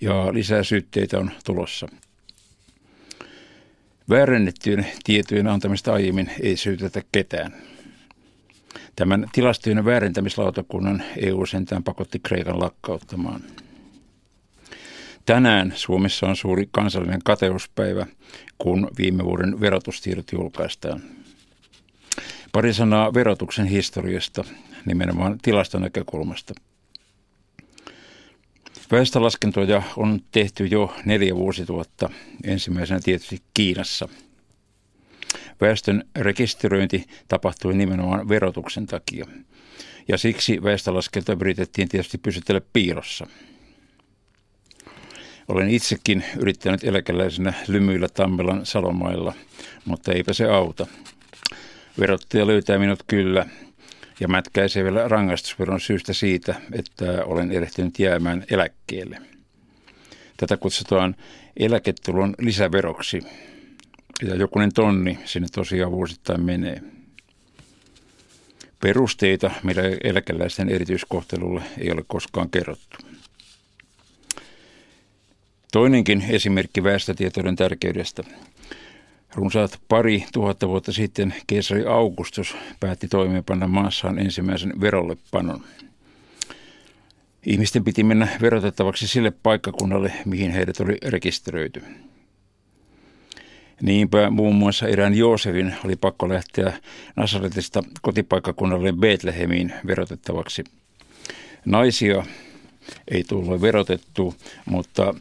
ja lisää syytteitä on tulossa. Väärennettyjen tietojen antamista aiemmin ei syytetä ketään. Tämän tilastojen väärentämislautakunnan EU sentään pakotti Kreikan lakkauttamaan. Tänään Suomessa on suuri kansallinen kateuspäivä, kun viime vuoden verotustiedot julkaistaan. Pari sanaa verotuksen historiasta, nimenomaan tilastonäkökulmasta. Väestölaskentoja on tehty jo neljä vuosituhatta, ensimmäisenä tietysti Kiinassa – Väestön rekisteröinti tapahtui nimenomaan verotuksen takia. Ja siksi väestölaskelta yritettiin tietysti pysytellä piilossa. Olen itsekin yrittänyt eläkeläisenä lymyillä Tammelan salomailla, mutta eipä se auta. Verottaja löytää minut kyllä ja mätkäisee vielä rangaistusveron syystä siitä, että olen erehtynyt jäämään eläkkeelle. Tätä kutsutaan eläketulon lisäveroksi, ja jokunen tonni sinne tosiaan vuosittain menee. Perusteita mitä eläkeläisten erityiskohtelulle ei ole koskaan kerrottu. Toinenkin esimerkki väestötietoiden tärkeydestä. Runsaat pari tuhatta vuotta sitten keisari Augustus päätti toimeenpanna maassaan ensimmäisen verollepanon. Ihmisten piti mennä verotettavaksi sille paikkakunnalle, mihin heidät oli rekisteröity. Niinpä muun muassa erään Joosefin oli pakko lähteä Nasaretista kotipaikkakunnalle Betlehemiin verotettavaksi. Naisia ei tullut verotettu, mutta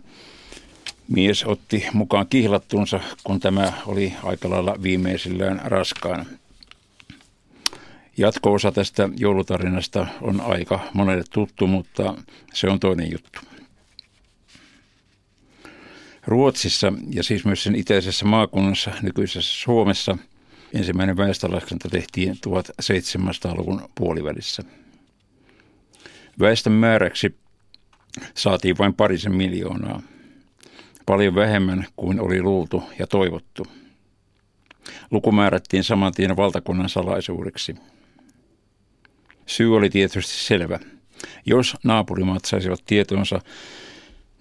mies otti mukaan kihlattunsa, kun tämä oli aika lailla viimeisillään raskaana. Jatko-osa tästä joulutarinasta on aika monelle tuttu, mutta se on toinen juttu. Ruotsissa ja siis myös sen itäisessä maakunnassa nykyisessä Suomessa ensimmäinen väestölaskenta tehtiin 1700-luvun puolivälissä. Väestön määräksi saatiin vain parisen miljoonaa, paljon vähemmän kuin oli luultu ja toivottu. Luku määrättiin saman tien valtakunnan salaisuudeksi. Syy oli tietysti selvä. Jos naapurimaat saisivat tietonsa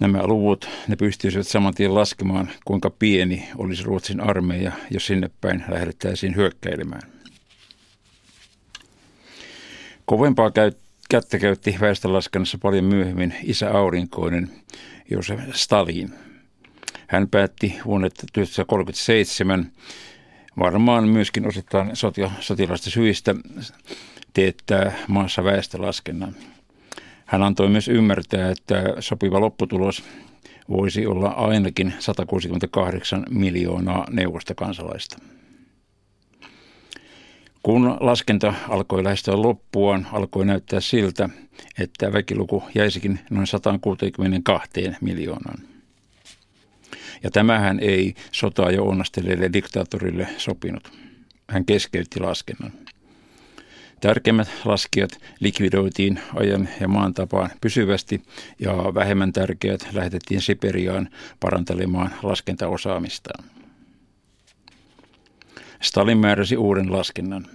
Nämä luvut, ne pystyisivät saman tien laskemaan, kuinka pieni olisi Ruotsin armeija, jos sinne päin lähdettäisiin hyökkäilemään. Kovempaa kättä käytti väestölaskennassa paljon myöhemmin isä aurinkoinen Josef Stalin. Hän päätti vuonna 1937 varmaan myöskin osittain sotilaista syistä teettää maassa väestölaskennan. Hän antoi myös ymmärtää, että sopiva lopputulos voisi olla ainakin 168 miljoonaa neuvostokansalaista. Kun laskenta alkoi lähestyä loppuaan, alkoi näyttää siltä, että väkiluku jäisikin noin 162 miljoonaan. Ja tämähän ei sotaa jo onnasteleelle diktaattorille sopinut. Hän keskeytti laskennan. Tärkeimmät laskijat likvidoitiin ajan ja maan tapaan pysyvästi ja vähemmän tärkeät lähetettiin Siperiaan parantelemaan laskentaosaamistaan. Stalin määräsi uuden laskennan.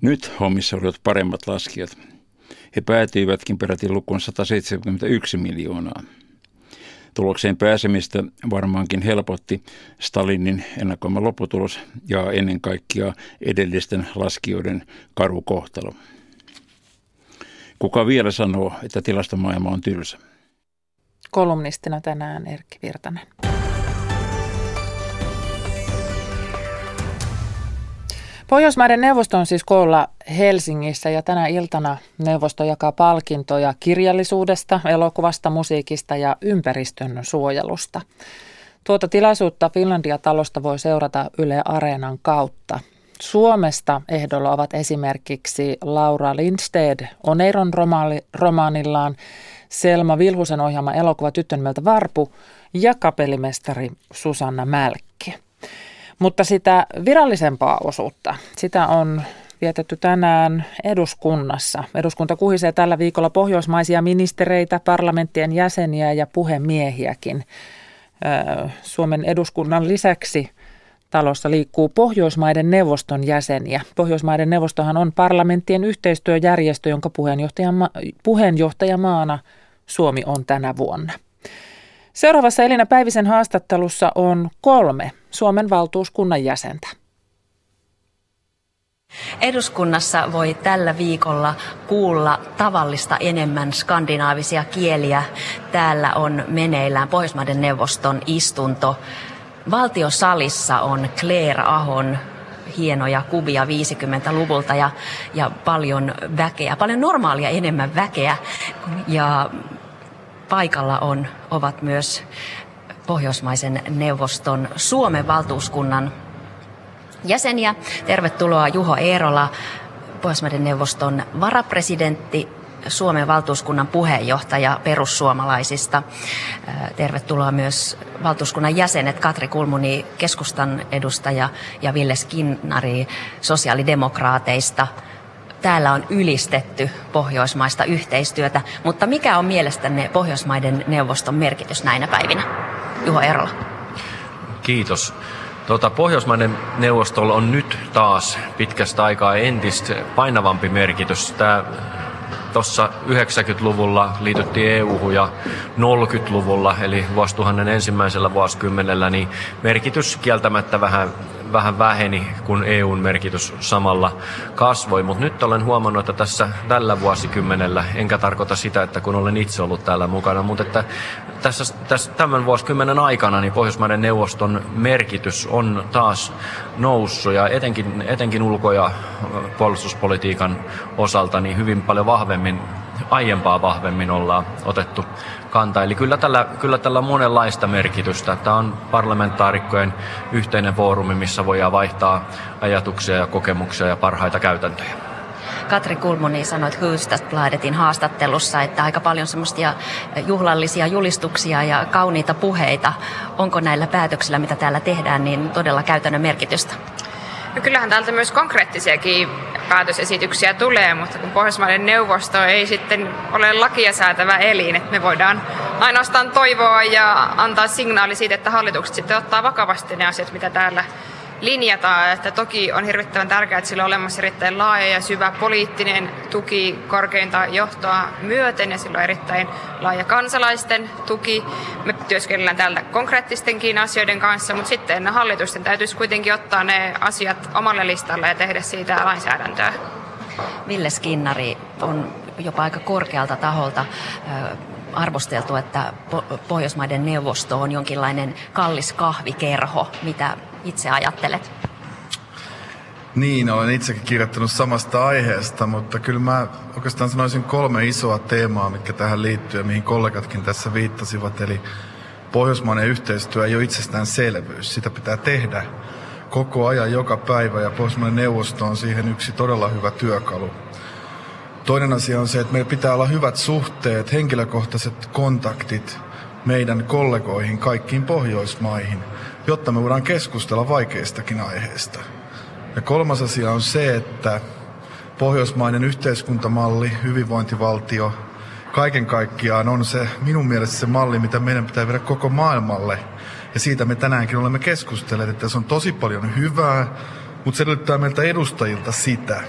Nyt hommissa olivat paremmat laskijat. He päätyivätkin peräti lukuun 171 miljoonaa. Tulokseen pääsemistä varmaankin helpotti Stalinin ennakoima lopputulos ja ennen kaikkea edellisten laskijoiden karu kohtalo. Kuka vielä sanoo, että tilastomaailma on tylsä? Kolumnistina tänään Erkki Virtanen. Pohjoismaiden neuvosto on siis koolla Helsingissä ja tänä iltana neuvosto jakaa palkintoja kirjallisuudesta, elokuvasta, musiikista ja ympäristön suojelusta. Tuota tilaisuutta Finlandia-talosta voi seurata Yle Areenan kautta. Suomesta ehdolla ovat esimerkiksi Laura Lindsted Oneiron romaanillaan, Selma Vilhusen ohjaama elokuva Tyttönmeltä Varpu ja kapellimestari Susanna Mälkki. Mutta sitä virallisempaa osuutta, sitä on vietetty tänään eduskunnassa. Eduskunta kuhisee tällä viikolla pohjoismaisia ministereitä, parlamenttien jäseniä ja puhemiehiäkin. Suomen eduskunnan lisäksi talossa liikkuu Pohjoismaiden neuvoston jäseniä. Pohjoismaiden neuvostohan on parlamenttien yhteistyöjärjestö, jonka puheenjohtajamaana Suomi on tänä vuonna. Seuraavassa Elina Päivisen haastattelussa on kolme Suomen valtuuskunnan jäsentä. Eduskunnassa voi tällä viikolla kuulla tavallista enemmän skandinaavisia kieliä. Täällä on meneillään Pohjoismaiden neuvoston istunto. Valtiosalissa on Claire Ahon hienoja kuvia 50-luvulta ja, ja paljon väkeä, paljon normaalia enemmän väkeä. Ja paikalla on, ovat myös Pohjoismaisen neuvoston Suomen valtuuskunnan jäseniä. Tervetuloa Juho Eerola, Pohjoismaiden neuvoston varapresidentti, Suomen valtuuskunnan puheenjohtaja perussuomalaisista. Tervetuloa myös valtuuskunnan jäsenet Katri Kulmuni, keskustan edustaja ja Ville Skinnari sosiaalidemokraateista – täällä on ylistetty pohjoismaista yhteistyötä, mutta mikä on mielestänne Pohjoismaiden neuvoston merkitys näinä päivinä? Juho Erola. Kiitos. Tuota, Pohjoismaiden neuvostolla on nyt taas pitkästä aikaa entistä painavampi merkitys. Tämä tuossa 90-luvulla liityttiin EU-hun ja 90-luvulla, eli vuosituhannen ensimmäisellä vuosikymmenellä, niin merkitys kieltämättä vähän vähän väheni, kun EUn merkitys samalla kasvoi. Mutta nyt olen huomannut, että tässä tällä vuosikymmenellä, enkä tarkoita sitä, että kun olen itse ollut täällä mukana, mutta että tässä, tässä tämän vuosikymmenen aikana niin Pohjoismaiden neuvoston merkitys on taas noussut ja etenkin, etenkin ulko- ja puolustuspolitiikan osalta niin hyvin paljon vahvemmin aiempaa vahvemmin ollaan otettu kanta. Eli kyllä tällä, kyllä tällä on monenlaista merkitystä. Tämä on parlamentaarikkojen yhteinen foorumi, missä voidaan vaihtaa ajatuksia ja kokemuksia ja parhaita käytäntöjä. Katri Kulmuni sanoi Hufvudstadsbladetin haastattelussa, että aika paljon semmoisia juhlallisia julistuksia ja kauniita puheita. Onko näillä päätöksillä, mitä täällä tehdään, niin todella käytännön merkitystä? No kyllähän täältä myös konkreettisiakin päätösesityksiä tulee, mutta kun Pohjoismaiden neuvosto ei sitten ole lakia säätävä elin, että me voidaan ainoastaan toivoa ja antaa signaali siitä, että hallitukset sitten ottaa vakavasti ne asiat, mitä täällä linjataan. Että toki on hirvittävän tärkeää, että sillä on olemassa erittäin laaja ja syvä poliittinen tuki korkeinta johtoa myöten ja sillä on erittäin laaja kansalaisten tuki. Me työskennellään täältä konkreettistenkin asioiden kanssa, mutta sitten hallitusten täytyisi kuitenkin ottaa ne asiat omalle listalle ja tehdä siitä lainsäädäntöä. Ville Skinnari on jopa aika korkealta taholta arvosteltu, että Pohjoismaiden neuvosto on jonkinlainen kallis kahvikerho. Mitä itse ajattelet? Niin, olen itsekin kirjoittanut samasta aiheesta, mutta kyllä mä oikeastaan sanoisin kolme isoa teemaa, mitkä tähän liittyy ja mihin kollegatkin tässä viittasivat. Eli Pohjoismainen yhteistyö ei ole itsestäänselvyys. Sitä pitää tehdä koko ajan, joka päivä, ja Pohjoismainen neuvosto on siihen yksi todella hyvä työkalu. Toinen asia on se, että meillä pitää olla hyvät suhteet, henkilökohtaiset kontaktit meidän kollegoihin kaikkiin Pohjoismaihin, jotta me voidaan keskustella vaikeistakin aiheista. Ja kolmas asia on se, että pohjoismainen yhteiskuntamalli, hyvinvointivaltio, kaiken kaikkiaan on se minun mielestä se malli, mitä meidän pitää viedä koko maailmalle. Ja siitä me tänäänkin olemme keskustelleet, että se on tosi paljon hyvää, mutta se edellyttää meiltä edustajilta sitä,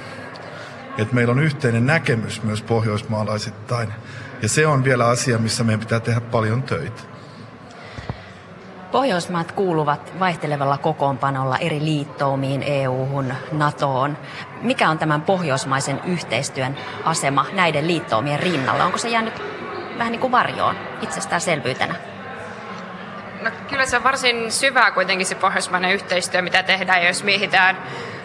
että meillä on yhteinen näkemys myös pohjoismaalaisittain. Ja se on vielä asia, missä meidän pitää tehdä paljon töitä. Pohjoismaat kuuluvat vaihtelevalla kokoonpanolla eri liittoumiin, EU-hun, NATOon. Mikä on tämän pohjoismaisen yhteistyön asema näiden liittoumien rinnalla? Onko se jäänyt vähän niin kuin varjoon itsestäänselvyytenä? No, kyllä se on varsin syvää kuitenkin se pohjoismainen yhteistyö, mitä tehdään, jos miehitään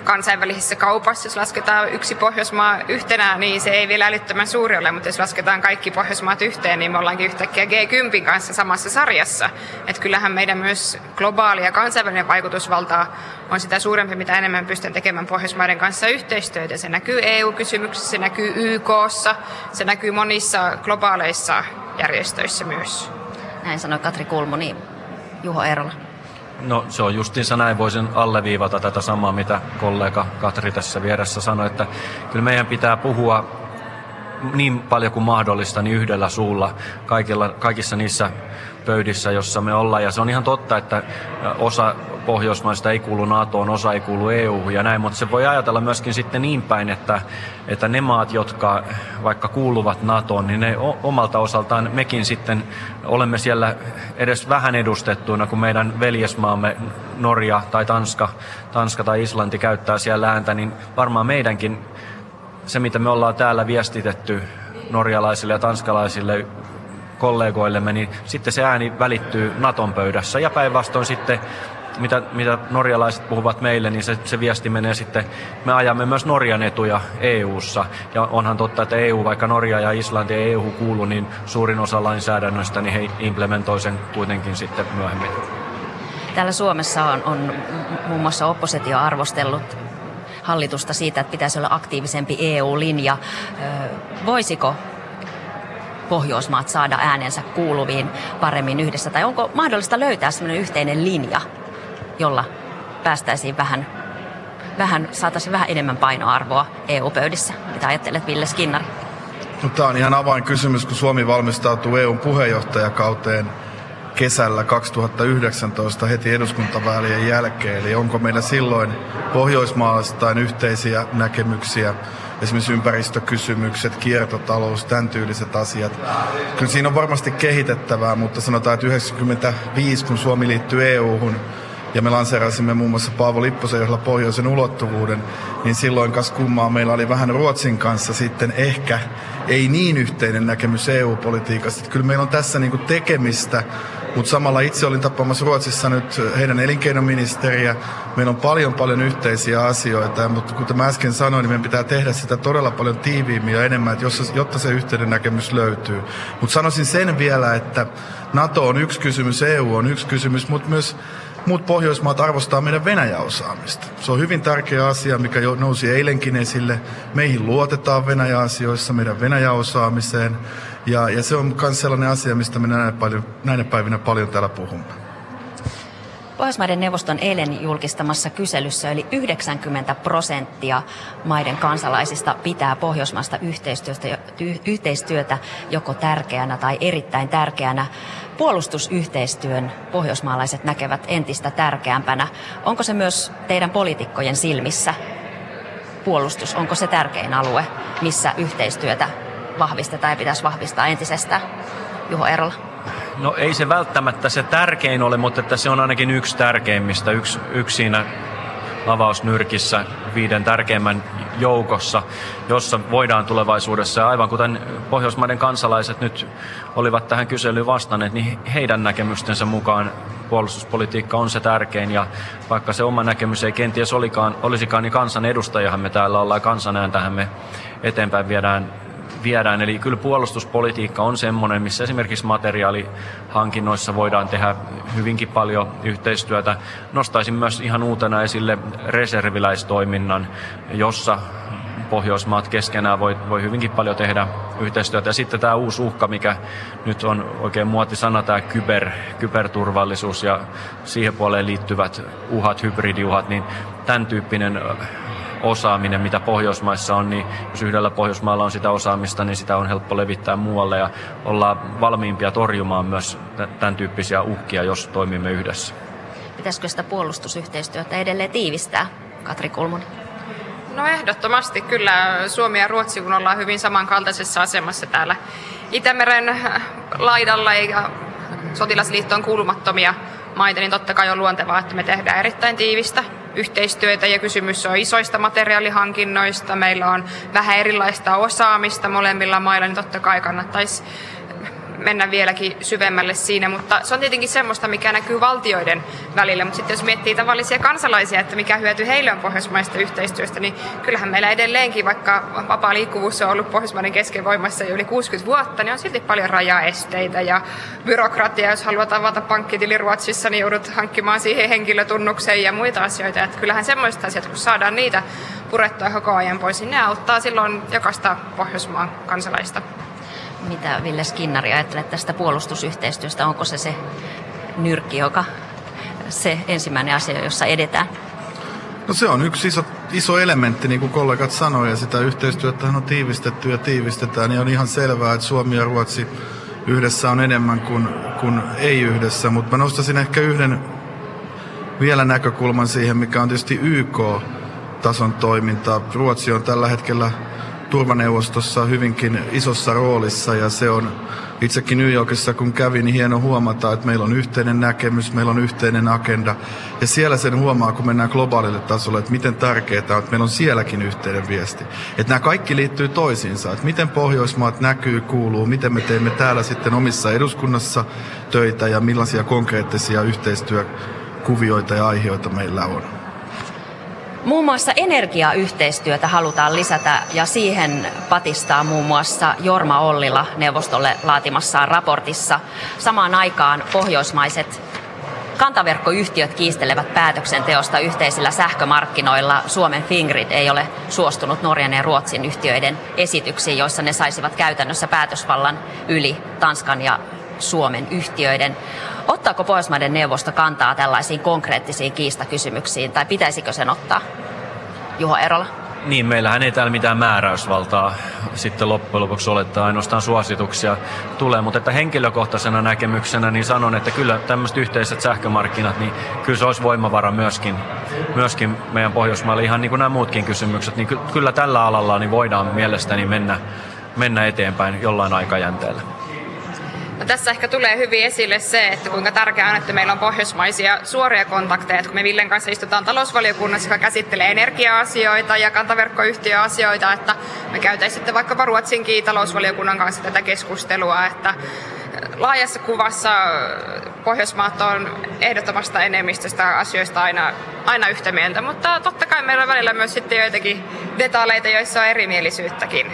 kansainvälisessä kaupassa, jos lasketaan yksi Pohjoismaa yhtenä, niin se ei vielä älyttömän suuri ole, mutta jos lasketaan kaikki Pohjoismaat yhteen, niin me ollaankin yhtäkkiä G10 kanssa samassa sarjassa. Että kyllähän meidän myös globaali ja kansainvälinen vaikutusvalta on sitä suurempi, mitä enemmän pystyn tekemään Pohjoismaiden kanssa yhteistyötä. Se näkyy EU-kysymyksissä, se näkyy YKssa, se näkyy monissa globaaleissa järjestöissä myös. Näin sanoi Katri Kulmuni. Juho Eerola. No se on justiinsa näin, voisin alleviivata tätä samaa, mitä kollega Katri tässä vieressä sanoi, että kyllä meidän pitää puhua niin paljon kuin mahdollista niin yhdellä suulla kaikilla, kaikissa niissä pöydissä, jossa me ollaan. Ja se on ihan totta, että osa Pohjoismaista ei kuulu NATOon, osa ei kuulu EU ja näin, mutta se voi ajatella myöskin sitten niin päin, että, että ne maat, jotka vaikka kuuluvat NATOon, niin ne omalta osaltaan mekin sitten olemme siellä edes vähän edustettuina, kun meidän veljesmaamme Norja tai Tanska, Tanska tai Islanti käyttää siellä ääntä, niin varmaan meidänkin se, mitä me ollaan täällä viestitetty norjalaisille ja tanskalaisille kollegoillemme, niin sitten se ääni välittyy Naton pöydässä. Ja päinvastoin sitten, mitä, mitä norjalaiset puhuvat meille, niin se, se viesti menee sitten, me ajamme myös Norjan etuja EU-ssa. Ja onhan totta, että EU, vaikka Norja ja Islanti ja EU kuulu, niin suurin osa lainsäädännöstä, niin he implementoi sen kuitenkin sitten myöhemmin. Täällä Suomessa on, on muun muassa oppositio arvostellut hallitusta siitä, että pitäisi olla aktiivisempi EU-linja. Voisiko Pohjoismaat saada äänensä kuuluviin paremmin yhdessä? Tai onko mahdollista löytää sellainen yhteinen linja, jolla päästäisiin vähän, vähän saataisiin vähän enemmän painoarvoa EU-pöydissä? Mitä ajattelet, Ville Skinnari? No, tämä on ihan avainkysymys, kun Suomi valmistautuu EUn puheenjohtajakauteen kesällä 2019 heti eduskuntavaalien jälkeen. Eli onko meillä silloin pohjoismaalaistain yhteisiä näkemyksiä esimerkiksi ympäristökysymykset, kiertotalous, tämän tyyliset asiat. Kyllä siinä on varmasti kehitettävää, mutta sanotaan, että 95, kun Suomi liittyy EU-hun, ja me lanseerasimme muun muassa Paavo Lipposen johdolla pohjoisen ulottuvuuden, niin silloin kas kummaa meillä oli vähän Ruotsin kanssa sitten ehkä ei niin yhteinen näkemys EU-politiikasta. Että kyllä meillä on tässä niinku tekemistä, mutta samalla itse olin tapaamassa Ruotsissa nyt heidän elinkeinoministeriä. Meillä on paljon paljon yhteisiä asioita, mutta kuten mä äsken sanoin, niin meidän pitää tehdä sitä todella paljon tiiviimmin ja enemmän, että jotta se yhteinen näkemys löytyy. Mutta sanoisin sen vielä, että NATO on yksi kysymys, EU on yksi kysymys, mutta myös muut Pohjoismaat arvostaa meidän Venäjä-osaamista. Se on hyvin tärkeä asia, mikä jo nousi eilenkin esille. Meihin luotetaan Venäjä-asioissa, meidän Venäjä-osaamiseen. Ja, ja se on myös sellainen asia, mistä me näinä, paljon, näinä päivinä paljon täällä puhumme. Pohjoismaiden neuvoston eilen julkistamassa kyselyssä yli 90 prosenttia maiden kansalaisista pitää pohjoismaista yhteistyötä, yhteistyötä joko tärkeänä tai erittäin tärkeänä. Puolustusyhteistyön pohjoismaalaiset näkevät entistä tärkeämpänä. Onko se myös teidän poliitikkojen silmissä? Puolustus, onko se tärkein alue, missä yhteistyötä vahvistetaan ja pitäisi vahvistaa entisestään? Juho Erola. No ei se välttämättä se tärkein ole, mutta että se on ainakin yksi tärkeimmistä, yksi, yksi siinä avausnyrkissä viiden tärkeimmän joukossa, jossa voidaan tulevaisuudessa, ja aivan kuten Pohjoismaiden kansalaiset nyt olivat tähän kyselyyn vastanneet, niin heidän näkemystensä mukaan puolustuspolitiikka on se tärkein, ja vaikka se oma näkemys ei kenties olikaan, olisikaan, niin kansan edustajahan me täällä ollaan, kansan ääntähän me eteenpäin viedään viedään. Eli kyllä puolustuspolitiikka on semmoinen, missä esimerkiksi materiaalihankinnoissa voidaan tehdä hyvinkin paljon yhteistyötä. Nostaisin myös ihan uutena esille reserviläistoiminnan, jossa Pohjoismaat keskenään voi, voi hyvinkin paljon tehdä yhteistyötä. Ja sitten tämä uusi uhka, mikä nyt on oikein muotisana, tämä kyber, kyberturvallisuus ja siihen puoleen liittyvät uhat, hybridiuhat, niin tämän tyyppinen osaaminen, mitä Pohjoismaissa on, niin jos yhdellä Pohjoismaalla on sitä osaamista, niin sitä on helppo levittää muualle ja olla valmiimpia torjumaan myös tämän tyyppisiä uhkia, jos toimimme yhdessä. Pitäisikö sitä puolustusyhteistyötä edelleen tiivistää, Katri Kulmunen? No ehdottomasti kyllä Suomi ja Ruotsi, kun ollaan hyvin samankaltaisessa asemassa täällä Itämeren laidalla ja sotilasliittoon kuulumattomia maita, niin totta kai on luontevaa, että me tehdään erittäin tiivistä yhteistyötä ja kysymys on isoista materiaalihankinnoista. Meillä on vähän erilaista osaamista molemmilla mailla, niin totta kai kannattaisi mennä vieläkin syvemmälle siinä, mutta se on tietenkin semmoista, mikä näkyy valtioiden välillä, mutta sitten jos miettii tavallisia kansalaisia, että mikä hyöty heille on pohjoismaista yhteistyöstä, niin kyllähän meillä edelleenkin, vaikka vapaa liikkuvuus on ollut Pohjoismaiden keskenvoimassa jo yli 60 vuotta, niin on silti paljon rajaesteitä ja byrokratiaa, jos haluat avata pankkitili Ruotsissa, niin joudut hankkimaan siihen henkilötunnuksen ja muita asioita, että kyllähän semmoista asiat, kun saadaan niitä purettua koko ajan pois, niin ne auttaa silloin jokaista Pohjoismaan kansalaista. Mitä Ville Skinnari ajattelet tästä puolustusyhteistyöstä? Onko se se nyrkki, joka se ensimmäinen asia, jossa edetään? No se on yksi iso, iso elementti, niin kuin kollegat sanoivat, ja sitä yhteistyötä on tiivistetty ja tiivistetään, niin on ihan selvää, että Suomi ja Ruotsi yhdessä on enemmän kuin, kuin ei yhdessä, mutta mä nostaisin ehkä yhden vielä näkökulman siihen, mikä on tietysti YK-tason toiminta. Ruotsi on tällä hetkellä turvaneuvostossa hyvinkin isossa roolissa ja se on itsekin New Yorkissa kun kävin, niin hieno huomata, että meillä on yhteinen näkemys, meillä on yhteinen agenda ja siellä sen huomaa, kun mennään globaalille tasolle, että miten tärkeää on, että meillä on sielläkin yhteinen viesti. Että nämä kaikki liittyy toisiinsa, että miten Pohjoismaat näkyy, kuuluu, miten me teemme täällä sitten omissa eduskunnassa töitä ja millaisia konkreettisia yhteistyökuvioita ja aiheita meillä on. Muun muassa energiayhteistyötä halutaan lisätä ja siihen patistaa muun muassa Jorma Ollila neuvostolle laatimassaan raportissa. Samaan aikaan pohjoismaiset kantaverkkoyhtiöt kiistelevät päätöksenteosta yhteisillä sähkömarkkinoilla. Suomen Fingrid ei ole suostunut Norjan ja Ruotsin yhtiöiden esityksiin, joissa ne saisivat käytännössä päätösvallan yli Tanskan ja Suomen yhtiöiden. Ottaako Pohjoismaiden neuvosto kantaa tällaisiin konkreettisiin kiistakysymyksiin tai pitäisikö sen ottaa? Juho Erola. Niin, meillähän ei täällä mitään määräysvaltaa sitten loppujen lopuksi ole, että ainoastaan suosituksia tulee, mutta että henkilökohtaisena näkemyksenä niin sanon, että kyllä tämmöiset yhteiset sähkömarkkinat, niin kyllä se olisi voimavara myöskin, myöskin meidän Pohjoismaille, ihan niin kuin nämä muutkin kysymykset, niin kyllä tällä alalla niin voidaan mielestäni mennä, mennä eteenpäin jollain aikajänteellä. No tässä ehkä tulee hyvin esille se, että kuinka tärkeää on, että meillä on pohjoismaisia suoria kontakteja. Kun me Villen kanssa istutaan talousvaliokunnassa, joka käsittelee energia-asioita ja kantaverkkoyhtiöasioita, että me käytäisiin sitten vaikkapa Ruotsinkin talousvaliokunnan kanssa tätä keskustelua, että laajassa kuvassa Pohjoismaat on ehdottomasta enemmistöstä asioista aina, aina yhtä mieltä, mutta totta kai meillä on välillä myös sitten joitakin detaaleita, joissa on erimielisyyttäkin.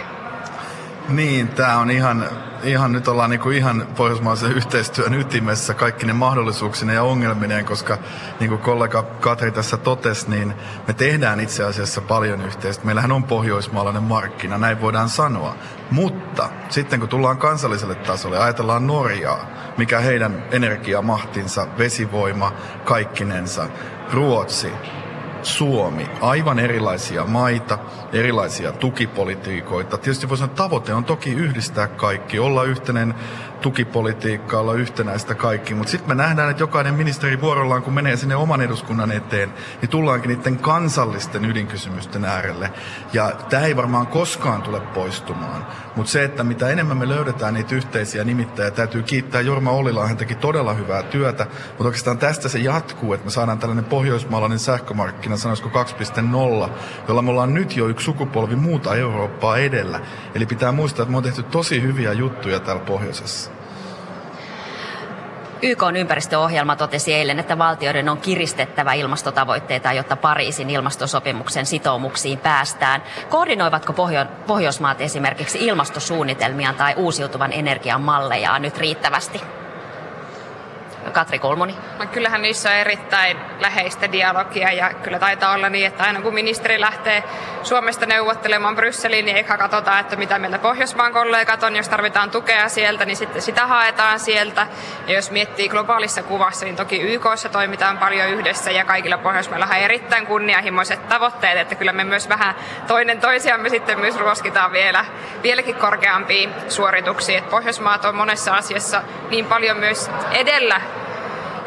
Niin, tämä on ihan, ihan nyt ollaan niinku ihan pohjoismaisen yhteistyön ytimessä kaikki ne mahdollisuuksine ja ongelmineen, koska niin kuin kollega Katri tässä totesi, niin me tehdään itse asiassa paljon yhteistyötä. Meillähän on pohjoismaalainen markkina, näin voidaan sanoa. Mutta sitten kun tullaan kansalliselle tasolle, ajatellaan Norjaa, mikä heidän energiamahtinsa, vesivoima, kaikkinensa, Ruotsi, Suomi, aivan erilaisia maita, erilaisia tukipolitiikoita. Tietysti voisi sanoa, tavoite on toki yhdistää kaikki, olla yhteinen tukipolitiikka, olla yhtenäistä kaikki, mutta sitten me nähdään, että jokainen ministeri vuorollaan, kun menee sinne oman eduskunnan eteen, niin tullaankin niiden kansallisten ydinkysymysten äärelle. Ja tämä ei varmaan koskaan tule poistumaan, mutta se, että mitä enemmän me löydetään niitä yhteisiä nimittäjä, täytyy kiittää Jorma Ollila, hän teki todella hyvää työtä, mutta oikeastaan tästä se jatkuu, että me saadaan tällainen pohjoismaalainen sähkömarkkina, sanoisiko 2.0, jolla me ollaan nyt jo yksi sukupolvi muuta Eurooppaa edellä. Eli pitää muistaa, että me on tehty tosi hyviä juttuja täällä pohjoisessa. YK ympäristöohjelma totesi eilen, että valtioiden on kiristettävä ilmastotavoitteita, jotta Pariisin ilmastosopimuksen sitoumuksiin päästään. Koordinoivatko Pohjo- Pohjoismaat esimerkiksi ilmastosuunnitelmia tai uusiutuvan energian malleja nyt riittävästi? Katri Kolmoni? No, kyllähän niissä on erittäin läheistä dialogia ja kyllä taitaa olla niin, että aina kun ministeri lähtee Suomesta neuvottelemaan Brysseliin, niin eikä katsota, että mitä meillä Pohjoismaan kollegat on. Jos tarvitaan tukea sieltä, niin sitten sitä haetaan sieltä. Ja jos miettii globaalissa kuvassa, niin toki YKssa toimitaan paljon yhdessä ja kaikilla Pohjoismailla on erittäin kunnianhimoiset tavoitteet, että kyllä me myös vähän toinen toisiamme sitten myös ruoskitaan vielä, vieläkin korkeampiin suorituksiin. Että Pohjoismaat on monessa asiassa niin paljon myös edellä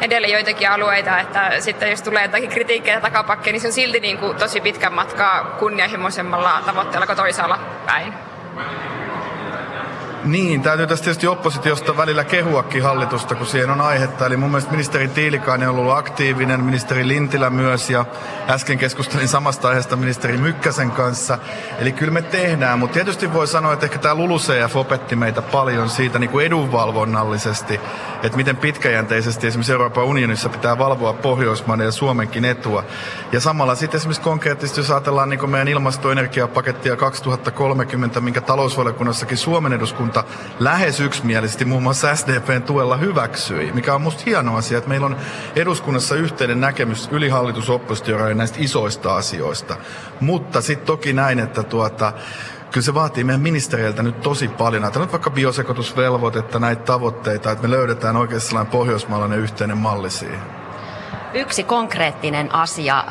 edellä joitakin alueita, että sitten jos tulee jotakin kritiikkiä takapakkeja, niin se on silti niin kuin tosi pitkän matkaa kunnianhimoisemmalla tavoitteella kuin toisaalla päin. Niin, täytyy tästä tietysti oppositiosta välillä kehuakin hallitusta, kun siihen on aihetta. Eli mun mielestä ministeri Tiilikainen on ollut aktiivinen, ministeri Lintilä myös, ja äsken keskustelin samasta aiheesta ministeri Mykkäsen kanssa. Eli kyllä me tehdään, mutta tietysti voi sanoa, että ehkä tämä LULUCF opetti meitä paljon siitä niin kuin edunvalvonnallisesti, että miten pitkäjänteisesti esimerkiksi Euroopan unionissa pitää valvoa Pohjoismaiden ja Suomenkin etua. Ja samalla sitten esimerkiksi konkreettisesti, jos ajatellaan niin meidän ilmastoenergiapakettia 2030, minkä talousvaliokunnassakin Suomen eduskunta eduskunta lähes yksimielisesti muun muassa SDPn tuella hyväksyi, mikä on musta hieno asia, että meillä on eduskunnassa yhteinen näkemys yli hallitus näistä isoista asioista. Mutta sitten toki näin, että tuota, kyllä se vaatii meidän ministereiltä nyt tosi paljon. Ajatellaan vaikka biosekoitusvelvoitetta, näitä tavoitteita, että me löydetään oikeasti sellainen pohjoismaalainen yhteinen malli siihen. Yksi konkreettinen asia,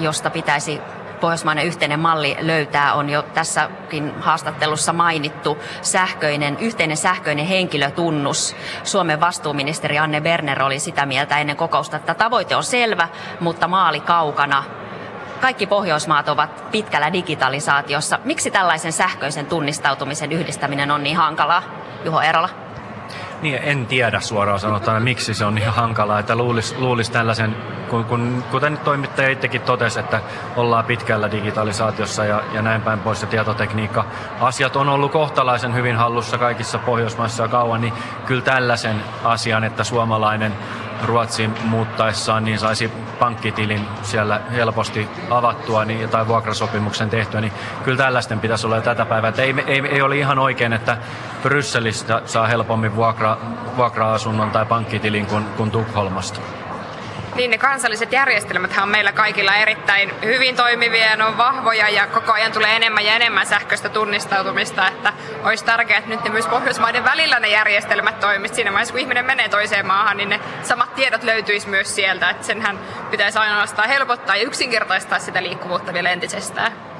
josta pitäisi pohjoismainen yhteinen malli löytää, on jo tässäkin haastattelussa mainittu sähköinen, yhteinen sähköinen henkilötunnus. Suomen vastuuministeri Anne Berner oli sitä mieltä ennen kokousta, että tavoite on selvä, mutta maali kaukana. Kaikki Pohjoismaat ovat pitkällä digitalisaatiossa. Miksi tällaisen sähköisen tunnistautumisen yhdistäminen on niin hankalaa? Juho Erola. Niin, en tiedä suoraan sanottuna, miksi se on niin hankalaa, että luulisi luulis tällaisen, kun, kun, kuten toimittaja itsekin totesi, että ollaan pitkällä digitalisaatiossa ja, ja näin päin pois ja tietotekniikka. Asiat on ollut kohtalaisen hyvin hallussa kaikissa Pohjoismaissa ja kauan, niin kyllä tällaisen asian, että suomalainen Ruotsiin muuttaessaan niin saisi pankkitilin siellä helposti avattua niin, tai vuokrasopimuksen tehtyä, niin kyllä tällaisten pitäisi olla tätä päivää. Ei, ei, ei ole ihan oikein, että Brysselistä saa helpommin vuokra, vuokra-asunnon tai pankkitilin kuin, kuin Tukholmasta. Niin ne kansalliset järjestelmät on meillä kaikilla erittäin hyvin toimivia ja ne on vahvoja ja koko ajan tulee enemmän ja enemmän sähköistä tunnistautumista, että olisi tärkeää, että nyt ne myös Pohjoismaiden välillä ne järjestelmät toimisivat. Siinä vaiheessa, kun ihminen menee toiseen maahan, niin ne samat tiedot löytyisi myös sieltä, että senhän pitäisi ainoastaan helpottaa ja yksinkertaistaa sitä liikkuvuutta vielä entisestään.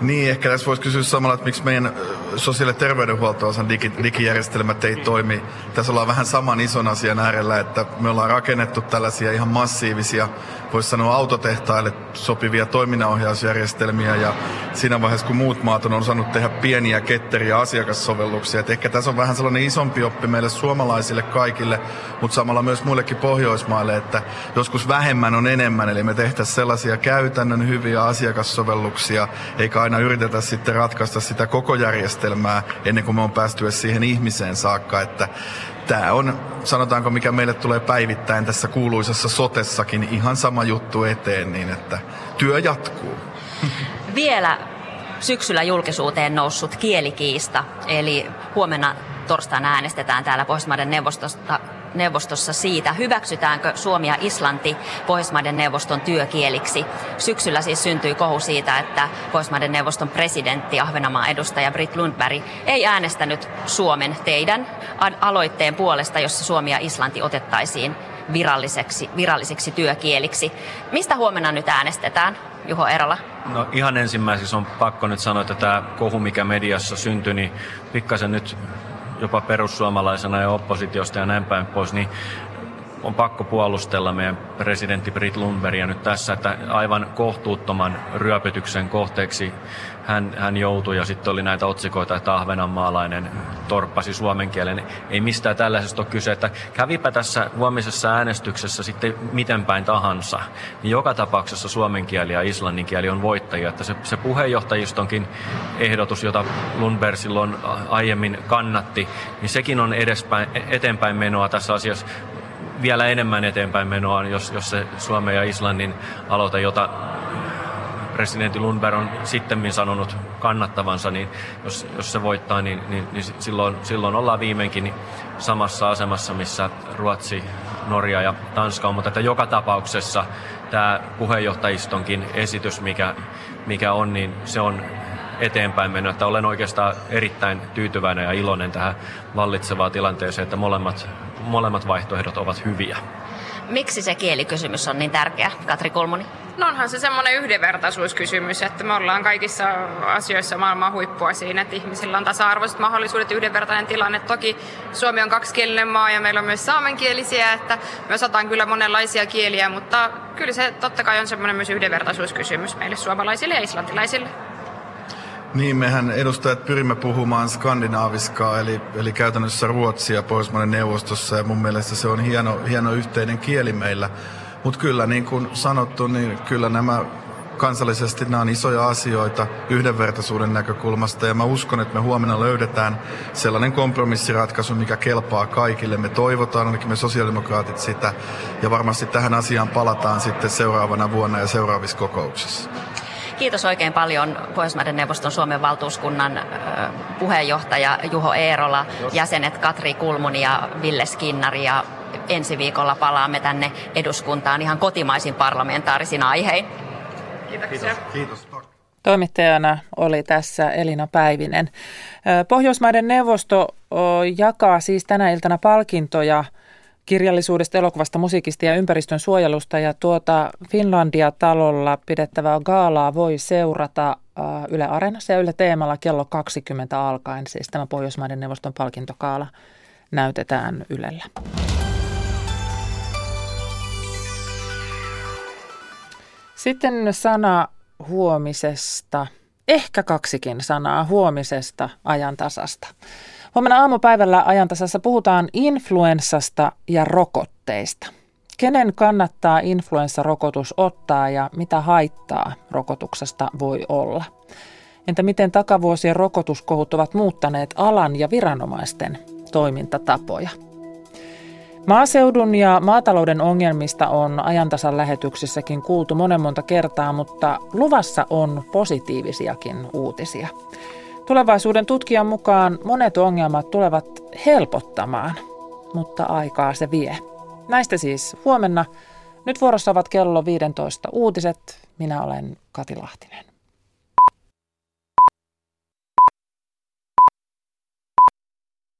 Niin, ehkä tässä voisi kysyä samalla, että miksi meidän sosiaali- ja terveydenhuolto-osan digi, digijärjestelmät ei toimi. Tässä ollaan vähän saman ison asian äärellä, että me ollaan rakennettu tällaisia ihan massiivisia, voisi sanoa autotehtaille sopivia toiminnanohjausjärjestelmiä ja siinä vaiheessa, kun muut maat on osannut tehdä pieniä ketteriä asiakassovelluksia. että ehkä tässä on vähän sellainen isompi oppi meille suomalaisille kaikille, mutta samalla myös muillekin Pohjoismaille, että joskus vähemmän on enemmän, eli me tehtäisiin sellaisia käytännön hyviä asiakassovelluksia, eikä aina yritetä sitten ratkaista sitä koko järjestelmää ennen kuin me on päästy siihen ihmiseen saakka, että tämä on, sanotaanko mikä meille tulee päivittäin tässä kuuluisessa sotessakin, ihan sama juttu eteen, niin että työ jatkuu. Vielä syksyllä julkisuuteen noussut kielikiista, eli huomenna torstaina äänestetään täällä Pohjoismaiden neuvostosta neuvostossa siitä, hyväksytäänkö Suomi ja Islanti Pohjoismaiden neuvoston työkieliksi. Syksyllä siis syntyi kohu siitä, että Pohjoismaiden neuvoston presidentti, Ahvenanmaan edustaja Britt Lundberg, ei äänestänyt Suomen teidän aloitteen puolesta, jossa Suomi ja Islanti otettaisiin viralliseksi, virallisiksi työkieliksi. Mistä huomenna nyt äänestetään? Juho Erola? No ihan ensimmäiseksi on pakko nyt sanoa, että tämä kohu, mikä mediassa syntyi, niin pikkasen nyt jopa perussuomalaisena ja oppositiosta ja näin päin pois, niin on pakko puolustella meidän presidentti Brit Lundbergia nyt tässä, että aivan kohtuuttoman ryöpytyksen kohteeksi hän, hän joutui ja sitten oli näitä otsikoita, että ahvenanmaalainen torppasi suomen kielen. Ei mistään tällaisesta ole kyse, että kävipä tässä huomisessa äänestyksessä sitten miten päin tahansa, niin joka tapauksessa suomen kieli ja islannin kieli on voittajia. Että se, se puheenjohtajistonkin ehdotus, jota Lundberg silloin aiemmin kannatti, niin sekin on edespäin, eteenpäin menoa tässä asiassa vielä enemmän eteenpäin menoa, jos, jos se Suomen ja Islannin aloite, jota presidentti Lundberg on sitten sanonut kannattavansa, niin jos, jos se voittaa, niin, niin, niin silloin, silloin ollaan viimeinkin samassa asemassa, missä Ruotsi, Norja ja Tanska on. Mutta että joka tapauksessa tämä puheenjohtajistonkin esitys, mikä, mikä on, niin se on eteenpäin mennä. Että olen oikeastaan erittäin tyytyväinen ja iloinen tähän vallitsevaan tilanteeseen, että molemmat, molemmat vaihtoehdot ovat hyviä. Miksi se kielikysymys on niin tärkeä, Katri Kulmuni? No onhan se semmoinen yhdenvertaisuuskysymys, että me ollaan kaikissa asioissa maailman huippua siinä, että ihmisillä on tasa-arvoiset mahdollisuudet, yhdenvertainen tilanne. Toki Suomi on kaksikielinen maa ja meillä on myös saamenkielisiä, että me osataan kyllä monenlaisia kieliä, mutta kyllä se totta kai on semmoinen myös yhdenvertaisuuskysymys meille suomalaisille ja islantilaisille. Niin, mehän edustajat pyrimme puhumaan skandinaaviskaa, eli, eli käytännössä ruotsia Pohjoismaiden neuvostossa, ja mun mielestä se on hieno, hieno yhteinen kieli meillä. Mutta kyllä, niin kuin sanottu, niin kyllä nämä kansallisesti nämä on isoja asioita yhdenvertaisuuden näkökulmasta ja mä uskon, että me huomenna löydetään sellainen kompromissiratkaisu, mikä kelpaa kaikille. Me toivotaan, ainakin me sosiaalidemokraatit sitä ja varmasti tähän asiaan palataan sitten seuraavana vuonna ja seuraavissa kokouksissa. Kiitos oikein paljon Pohjoismaiden neuvoston Suomen valtuuskunnan puheenjohtaja Juho Eerola, jäsenet Katri Kulmuni ja Ville Skinnari ja ensi viikolla palaamme tänne eduskuntaan ihan kotimaisin parlamentaarisin aihein. Kiitoksia. Kiitos. Toimittajana oli tässä Elina Päivinen. Pohjoismaiden neuvosto jakaa siis tänä iltana palkintoja kirjallisuudesta, elokuvasta, musiikista ja ympäristön suojelusta. Ja tuota Finlandia-talolla pidettävää gaalaa voi seurata Yle Areenassa ja Yle Teemalla kello 20 alkaen. Siis tämä Pohjoismaiden neuvoston palkintokaala näytetään Ylellä. Sitten sana huomisesta, ehkä kaksikin sanaa huomisesta ajantasasta. Huomenna aamupäivällä ajantasassa puhutaan influenssasta ja rokotteista. Kenen kannattaa influenssarokotus ottaa ja mitä haittaa rokotuksesta voi olla? Entä miten takavuosien rokotuskohut ovat muuttaneet alan ja viranomaisten toimintatapoja? Maaseudun ja maatalouden ongelmista on ajantasan lähetyksissäkin kuultu monen monta kertaa, mutta luvassa on positiivisiakin uutisia. Tulevaisuuden tutkijan mukaan monet ongelmat tulevat helpottamaan, mutta aikaa se vie. Näistä siis huomenna. Nyt vuorossa ovat kello 15 uutiset. Minä olen Kati Lahtinen.